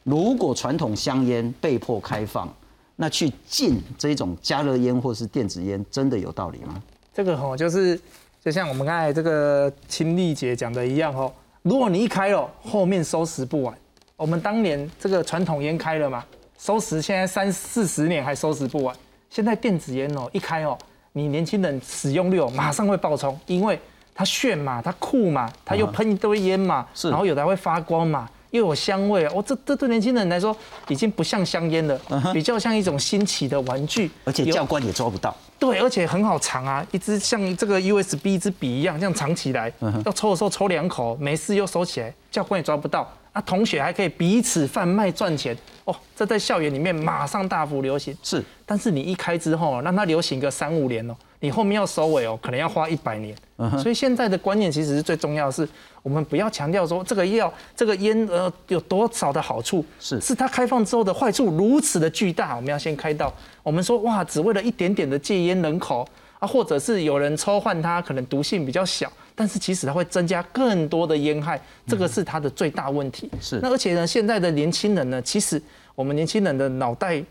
如果传统香烟被迫开放，那去禁这种加热烟或是电子烟，真的有道理吗？这个吼就是就像我们刚才这个亲丽姐讲的一样吼，如果你一开了，后面收拾不完。我们当年这个传统烟开了嘛，收拾现在三四十年还收拾不完。现在电子烟哦一开哦，你年轻人使用率哦马上会爆冲，因为它炫嘛，它酷嘛，它又喷一堆烟嘛，是然后有的还会发光嘛。又有香味哦，这这对年轻人来说已经不像香烟了，比较像一种新奇的玩具，而且教官也抓不到。对，而且很好藏啊，一支像这个 USB 一支笔一样，这样藏起来，要抽的时候抽两口，没事又收起来，教官也抓不到。啊，同学还可以彼此贩卖赚钱哦，这在校园里面马上大幅流行。是，但是你一开之后，让它流行个三五年哦，你后面要收尾哦，可能要花一百年。所以现在的观念其实是最重要的是，我们不要强调说这个药、这个烟呃有多少的好处，是是它开放之后的坏处如此的巨大，我们要先开到。我们说哇，只为了一点点的戒烟人口啊，或者是有人抽换它，可能毒性比较小，但是其实它会增加更多的烟害，这个是它的最大问题。是那而且呢，现在的年轻人呢，其实我们年轻人的脑袋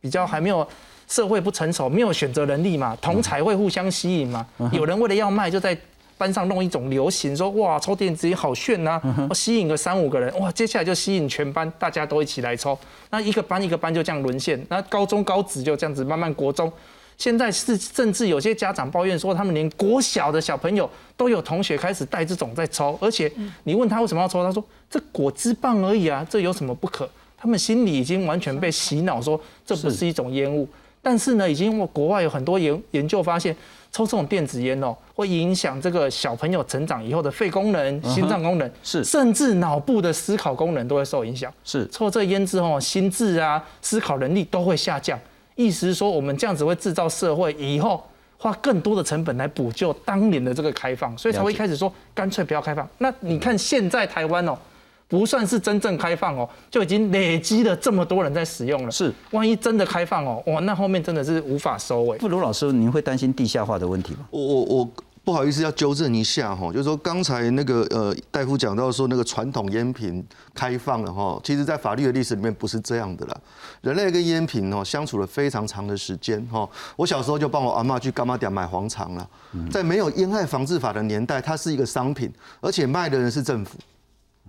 比较还没有。社会不成熟，没有选择能力嘛，同才会互相吸引嘛。有人为了要卖，就在班上弄一种流行，说哇抽电子烟好炫呐、我吸引个三五个人，哇，接下来就吸引全班，大家都一起来抽。那一个班一个班就这样沦陷，那高中高职就这样子慢慢国中。现在是甚至有些家长抱怨说，他们连国小的小朋友都有同学开始带这种在抽，而且你问他为什么要抽，他说这果汁棒而已啊，这有什么不可？他们心里已经完全被洗脑，说这不是一种烟雾。但是呢，已经国外有很多研研究发现，抽这种电子烟哦，会影响这个小朋友成长以后的肺功能、心脏功能，是甚至脑部的思考功能都会受影响。是抽这烟之后，心智啊、思考能力都会下降。意思是说，我们这样子会制造社会以后花更多的成本来补救当年的这个开放，所以才会一开始说干脆不要开放。那你看现在台湾哦，不算是真正开放哦，就已经累积了这么多人在使用了。是，万一真的开放哦，哇，那后面真的是无法收尾。傅卢老师，您会担心地下化的问题吗？我我我不好意思要纠正一下哈，就是说刚才那个呃大夫讲到说那个传统烟品开放了哈，其实在法律的历史里面不是这样的啦。人类跟烟品哦相处了非常长的时间哈，我小时候就帮我阿妈去干妈店买黄肠了，在没有烟害防治法的年代，它是一个商品，而且卖的人是政府。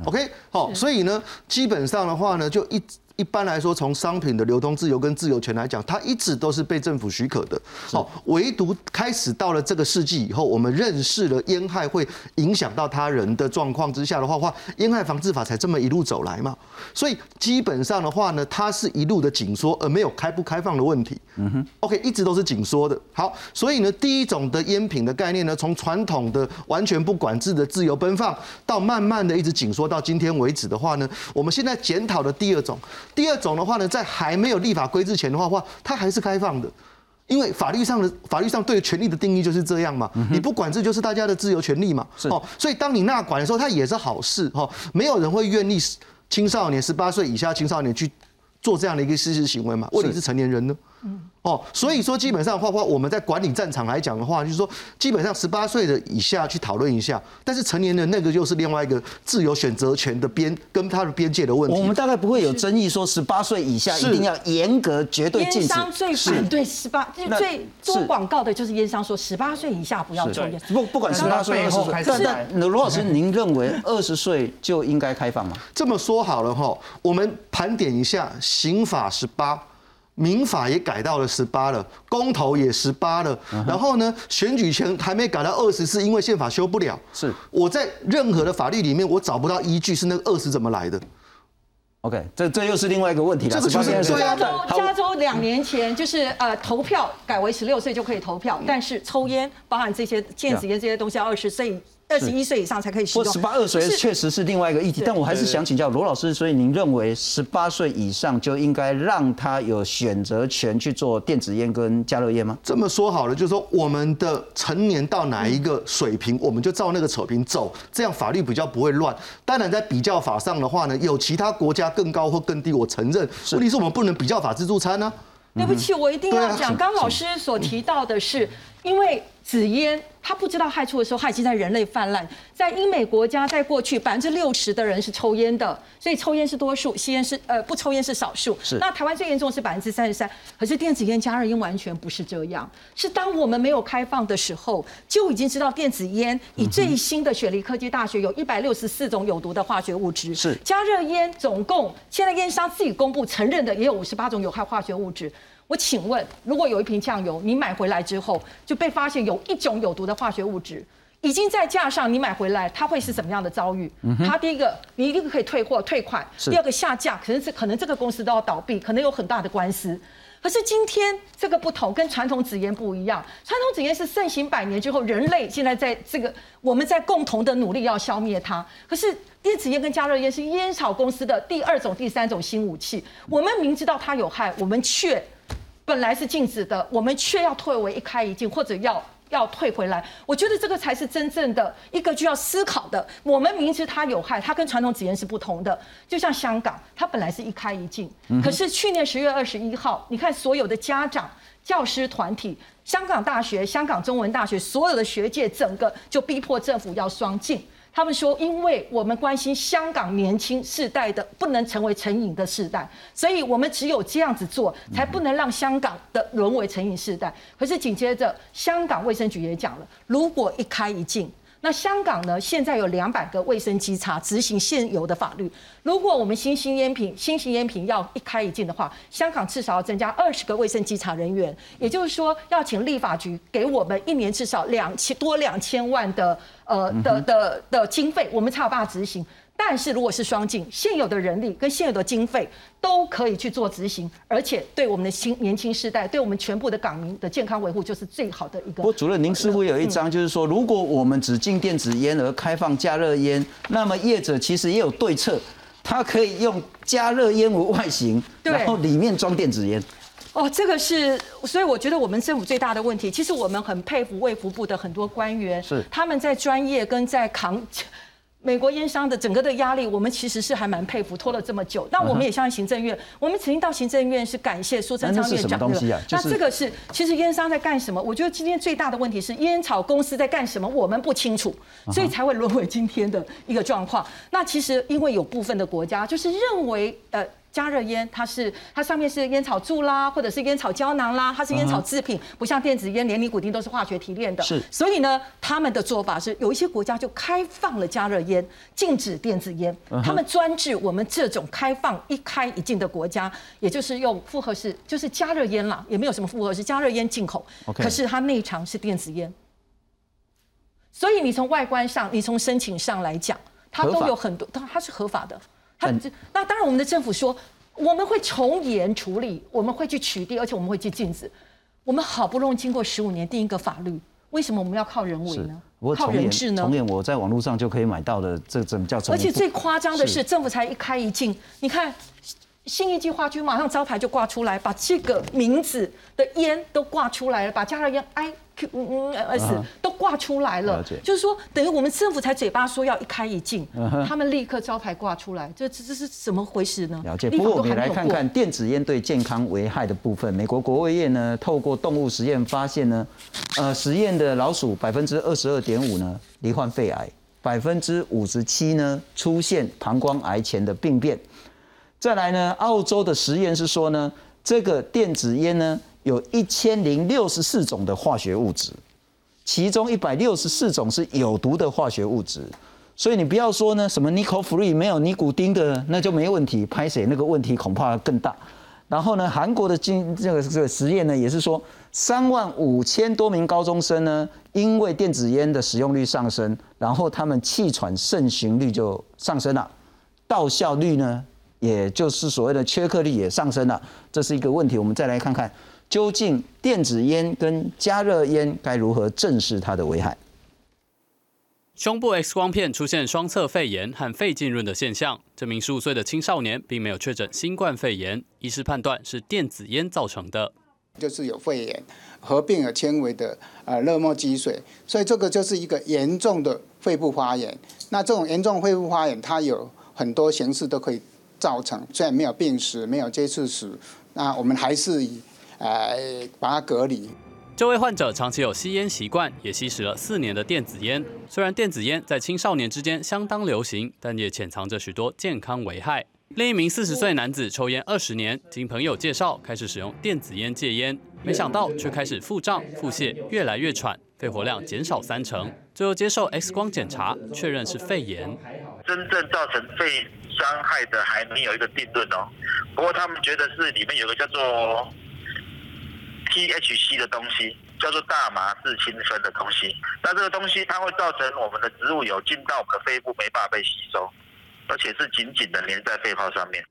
OK，好，所以呢，基本上的话呢，就一一般来说，从商品的流通自由跟自由权来讲，它一直都是被政府许可的。好，唯独开始到了这个世纪以后，我们认识了烟害会影响到他人的状况之下的话，话烟害防治法才这么一路走来嘛。所以基本上的话呢，它是一路的紧缩，而没有开不开放的问题。嗯哼，OK，一直都是紧缩的。好，所以呢，第一种的烟品的概念呢，从传统的完全不管制的自由奔放，到慢慢的一直紧缩到今天为止的话呢，我们现在检讨的第二种，第二种的话呢，在还没有立法规制前的话，话它还是开放的。因为法律上的法律上对权利的定义就是这样嘛，你不管这就是大家的自由权利嘛，哦，所以当你纳管的时候，它也是好事哦，没有人会愿意青少年十八岁以下青少年去做这样的一个事实行为嘛？问题是成年人呢？哦，所以说基本上的话，我们在管理战场来讲的话，就是说基本上十八岁的以下去讨论一下，但是成年人那个又是另外一个自由选择权的边跟他的边界的问题。我们大概不会有争议，说十八岁以下一定要严格绝对禁止。烟商最反对十八，最做广告的就是烟商说十八岁以下不要抽烟。不不管十八岁二十岁，但但罗老师，您认为二十岁就应该开放吗？这么说好了哈，我们盘点一下刑法十八。民法也改到了十八了，公投也十八了，然后呢，选举权还没改到二十，是因为宪法修不了。是我在任何的法律里面，我找不到依据，是那个二十怎么来的？OK，这这又是另外一个问题了。这个就是加州，加州两年前就是呃投票改为十六岁就可以投票，但是抽烟，包含这些电子烟这些东西，要二十岁。二十一岁以上才可以使用。十八二岁确实是另外一个议题，但我还是想请教罗老师。所以您认为十八岁以上就应该让他有选择权去做电子烟跟加热烟吗？这么说好了，就是说我们的成年到哪一个水平，我们就照那个水平走，这样法律比较不会乱。当然，在比较法上的话呢，有其他国家更高或更低，我承认。问题是我们不能比较法自助餐呢。对不起，我一定要讲。刚老师所提到的是，因为紫烟。他不知道害处的时候，他已经在人类泛滥。在英美国家，在过去百分之六十的人是抽烟的，所以抽烟是多数，吸烟是呃不抽烟是少数。是。那台湾最严重是百分之三十三，可是电子烟加热烟完全不是这样。是当我们没有开放的时候，就已经知道电子烟以最新的雪梨科技大学有一百六十四种有毒的化学物质。是。加热烟总共现在烟商自己公布承认的也有五十八种有害化学物质。我请问，如果有一瓶酱油，你买回来之后就被发现有一种有毒的化学物质，已经在架上，你买回来，它会是什么样的遭遇？它第一个，你一定可以退货退款；第二个下架，可能是可能这个公司都要倒闭，可能有很大的官司。可是今天这个不同，跟传统纸烟不一样。传统纸烟是盛行百年之后，人类现在在这个我们在共同的努力要消灭它。可是电子烟跟加热烟是烟草公司的第二种、第三种新武器。我们明知道它有害，我们却。本来是禁止的，我们却要退为一开一禁，或者要要退回来。我觉得这个才是真正的一个需要思考的。我们明知它有害，它跟传统纸烟是不同的。就像香港，它本来是一开一禁，可是去年十月二十一号，你看所有的家长、教师团体、香港大学、香港中文大学所有的学界，整个就逼迫政府要双禁。他们说，因为我们关心香港年轻世代的不能成为成瘾的世代，所以我们只有这样子做，才不能让香港的沦为成瘾世代。可是紧接着，香港卫生局也讲了，如果一开一禁。那香港呢？现在有两百个卫生稽查执行现有的法律。如果我们新型烟品、新型烟品要一开一禁的话，香港至少要增加二十个卫生稽查人员，也就是说，要请立法局给我们一年至少两千多两千万的呃的的的经费，我们才有办法执行。但是如果是双进，现有的人力跟现有的经费都可以去做执行，而且对我们的新年轻世代，对我们全部的港民的健康维护，就是最好的一个。不过主任，您似乎有一张，就是说，如果我们只禁电子烟而开放加热烟，那么业者其实也有对策，他可以用加热烟为外形，然后里面装电子烟。哦，这个是，所以我觉得我们政府最大的问题，其实我们很佩服卫福部的很多官员，是他们在专业跟在扛。美国烟商的整个的压力，我们其实是还蛮佩服，拖了这么久。那我们也相信行政院，我们曾经到行政院是感谢苏贞昌院长的。那这个是，其实烟商在干什么？我觉得今天最大的问题是烟草公司在干什么，我们不清楚，所以才会沦为今天的一个状况。那其实因为有部分的国家就是认为，呃。加热烟，它是它上面是烟草柱啦，或者是烟草胶囊啦，它是烟草制品，不像电子烟、连尼古丁都是化学提炼的。是，所以呢，他们的做法是有一些国家就开放了加热烟，禁止电子烟。他们专治我们这种开放一开一禁的国家，也就是用复合式，就是加热烟啦，也没有什么复合式加热烟进口。可是它内藏是电子烟，所以你从外观上，你从申请上来讲，它都有很多，它它是合法的。他那当然，我们的政府说我们会从严处理，我们会去取缔，而且我们会去禁止。我们好不容易经过十五年定一个法律，为什么我们要靠人为呢？靠人治呢？从严，我在网络上就可以买到的，这怎么叫？而且最夸张的是，政府才一开一禁，你看新一计划区马上招牌就挂出来，把这个名字的烟都挂出来了，把加热烟 I Q 嗯 S 都挂出来了，就是说等于我们政府才嘴巴说要一开一禁，他们立刻招牌挂出来，这这这是怎么回事呢？了解。不过我们来看看电子烟对健康危害的部分。美国国卫院呢，透过动物实验发现呢，呃，实验的老鼠百分之二十二点五呢罹患肺癌，百分之五十七呢出现膀胱癌前的病变。再来呢，澳洲的实验是说呢，这个电子烟呢。有一千零六十四种的化学物质，其中一百六十四种是有毒的化学物质，所以你不要说呢什么 nickel free 没有尼古丁的那就没问题，拍谁那个问题恐怕更大。然后呢，韩国的经这个这个实验呢也是说，三万五千多名高中生呢因为电子烟的使用率上升，然后他们气喘盛行率就上升了，到效率呢也就是所谓的缺课率也上升了，这是一个问题。我们再来看看。究竟电子烟跟加热烟该如何正视它的危害？胸部 X 光片出现双侧肺炎和肺浸润的现象，这名十五岁的青少年并没有确诊新冠肺炎，医师判断是电子烟造成的，就是有肺炎合并了纤维的呃热膜积水，所以这个就是一个严重的肺部发炎。那这种严重肺部发炎，它有很多形式都可以造成，虽然没有病史、没有接触史，那我们还是以。呃，把它隔离。这位患者长期有吸烟习惯，也吸食了四年的电子烟。虽然电子烟在青少年之间相当流行，但也潜藏着许多健康危害。另一名四十岁男子抽烟二十年，经朋友介绍开始使用电子烟戒烟，没想到却开始腹胀、腹泻，越来越喘，肺活量减少三成。最后接受 X 光检查，确认是肺炎。真正造成肺伤害的还没有一个定论哦。不过他们觉得是里面有个叫做。THC 的东西叫做大麻质氢酚的东西，那这个东西它会造成我们的植物油进到我们的肺部没办法被吸收，而且是紧紧的粘在肺泡上面。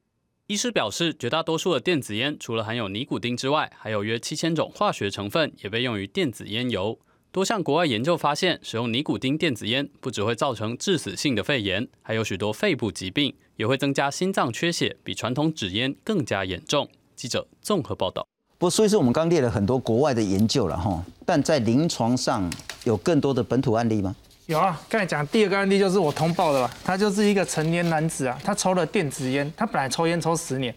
医师表示，绝大多数的电子烟除了含有尼古丁之外，还有约七千种化学成分也被用于电子烟油。多项国外研究发现，使用尼古丁电子烟不只会造成致死性的肺炎，还有许多肺部疾病，也会增加心脏缺血，比传统纸烟更加严重。记者综合报道。不，所以说我们刚列了很多国外的研究了哈，但在临床上有更多的本土案例吗？有啊，刚才讲第二个案例就是我通报的吧，他就是一个成年男子啊，他抽了电子烟，他本来抽烟抽十年，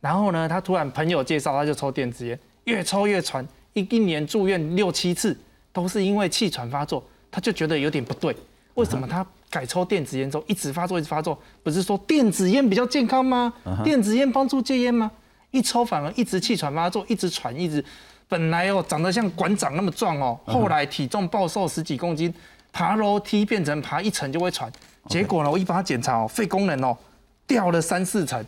然后呢，他突然朋友介绍他就抽电子烟，越抽越喘，一一年住院六七次，都是因为气喘发作，他就觉得有点不对，为什么他改抽电子烟之后一直发作一直发作？不是说电子烟比较健康吗？电子烟帮助戒烟吗？一抽反而一直气喘发作，一直喘，一直本来哦长得像馆长那么壮哦，后来体重暴瘦十几公斤，爬楼梯变成爬一层就会喘，结果呢我一帮他检查哦，肺功能哦掉了三四层，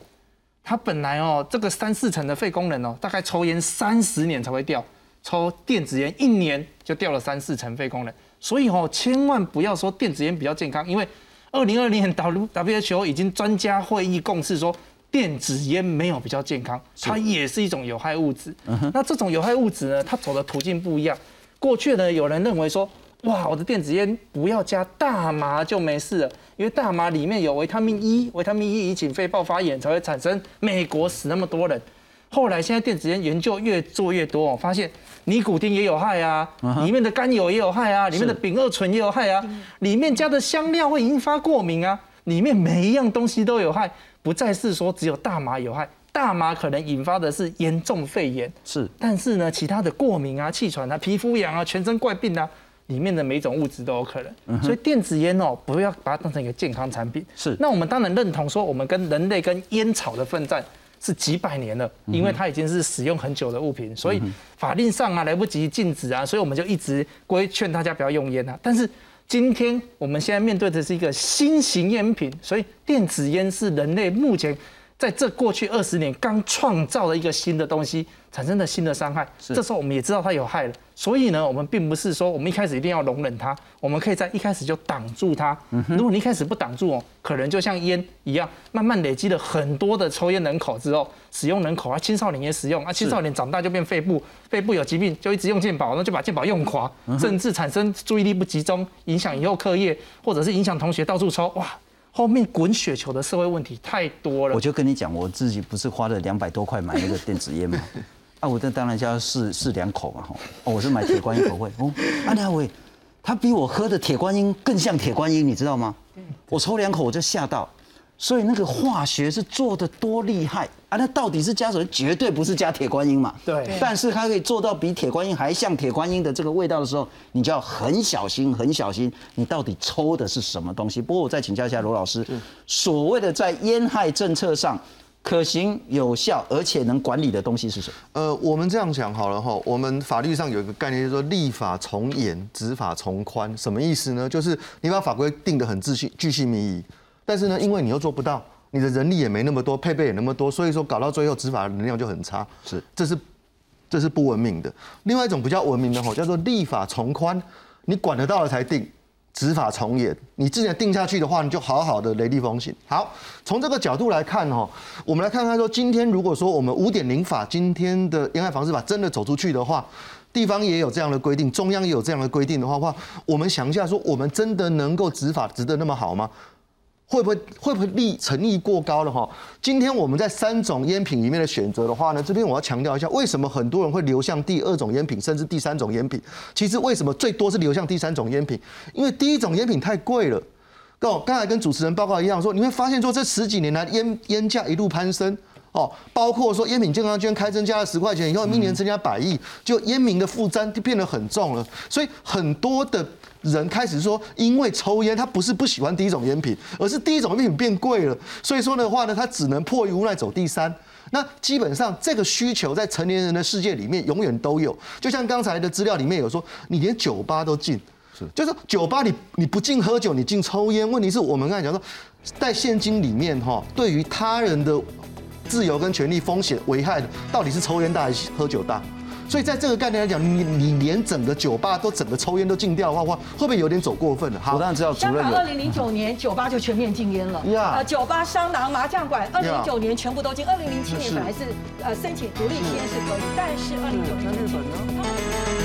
他本来哦这个三四层的肺功能哦，大概抽烟三十年才会掉，抽电子烟一年就掉了三四成肺功能，所以哦千万不要说电子烟比较健康，因为二零二零年 W WHO 已经专家会议共识说。电子烟没有比较健康，它也是一种有害物质。那这种有害物质呢，它走的途径不一样。过去呢，有人认为说，哇，我的电子烟不要加大麻就没事了，因为大麻里面有维他命 E，维他命 E 引起肺爆发炎才会产生美国死那么多人。后来现在电子烟研究越做越多，发现尼古丁也有害啊，里面的甘油也有害啊，里面的丙二醇也有害啊，里面加的香料会引发过敏啊，里面每一样东西都有害。不再是说只有大麻有害，大麻可能引发的是严重肺炎，是，但是呢，其他的过敏啊、气喘啊、皮肤痒啊、全身怪病啊，里面的每种物质都有可能。所以电子烟哦，不要把它当成一个健康产品。是，那我们当然认同说，我们跟人类跟烟草的奋战是几百年了，因为它已经是使用很久的物品，所以法令上啊来不及禁止啊，所以我们就一直规劝大家不要用烟啊，但是。今天我们现在面对的是一个新型烟品，所以电子烟是人类目前在这过去二十年刚创造了一个新的东西。产生了新的伤害，这时候我们也知道它有害了，所以呢，我们并不是说我们一开始一定要容忍它，我们可以在一开始就挡住它。如果你一开始不挡住哦，可能就像烟一样，慢慢累积了很多的抽烟人口之后，使用人口啊，青少年也使用啊，青少年长大就变肺部，肺部有疾病就一直用健保，那就把健保用垮，甚至产生注意力不集中，影响以后课业，或者是影响同学到处抽，哇，后面滚雪球的社会问题太多了。我就跟你讲，我自己不是花了两百多块买那个电子烟吗？啊，我这当然就要试试两口嘛，吼，哦，我是买铁观音口味，哦，啊，阿伟，他比我喝的铁观音更像铁观音，你知道吗？我抽两口我就吓到。所以那个化学是做的多厉害啊！那到底是加什么？绝对不是加铁观音嘛。对。但是它可以做到比铁观音还像铁观音的这个味道的时候，你就要很小心，很小心，你到底抽的是什么东西？不过我再请教一下罗老师，所谓的在烟害政策上可行、有效，而且能管理的东西是什么？呃，我们这样讲好了哈，我们法律上有一个概念，就是说立法从严，执法从宽。什么意思呢？就是你把法规定得很自信、巨细靡遗。但是呢，因为你又做不到，你的人力也没那么多，配备也那么多，所以说搞到最后执法的能量就很差。是，这是这是不文明的。另外一种比较文明的吼，叫做立法从宽，你管得到了才定，执法从严。你之前定下去的话，你就好好的雷厉风行。好，从这个角度来看哈，我们来看看说，今天如果说我们五点零法今天的烟害防治法真的走出去的话，地方也有这样的规定，中央也有这样的规定的话，话我们想一下说，我们真的能够执法执得那么好吗？会不会会不会利诚意过高了哈？今天我们在三种烟品里面的选择的话呢，这边我要强调一下，为什么很多人会流向第二种烟品，甚至第三种烟品？其实为什么最多是流向第三种烟品？因为第一种烟品太贵了。跟我刚才跟主持人报告一样，说你会发现说这十几年来烟烟价一路攀升哦，包括说烟品健康券开增加了十块钱以后，明年增加百亿，就烟民的负担就变得很重了，所以很多的。人开始说，因为抽烟，他不是不喜欢第一种烟品，而是第一种烟品变贵了，所以说的话呢，他只能迫于无奈走第三。那基本上这个需求在成年人的世界里面永远都有。就像刚才的资料里面有说，你连酒吧都进，是，就是酒吧你你不进喝酒，你进抽烟。问题是我们刚才讲说，在现今里面哈，对于他人的自由跟权利风险危害的，到底是抽烟大还是喝酒大？所以在这个概念来讲，你你连整个酒吧都整个抽烟都禁掉的话，话会不会有点走过分了？好，我当然知道。香港二零零九年酒吧就全面禁烟了。呀。呃，酒吧、商囊、麻将馆，二零零九年全部都禁。二零零七年本来是呃申请独立吸烟是可以，但是二零零九年日本呢？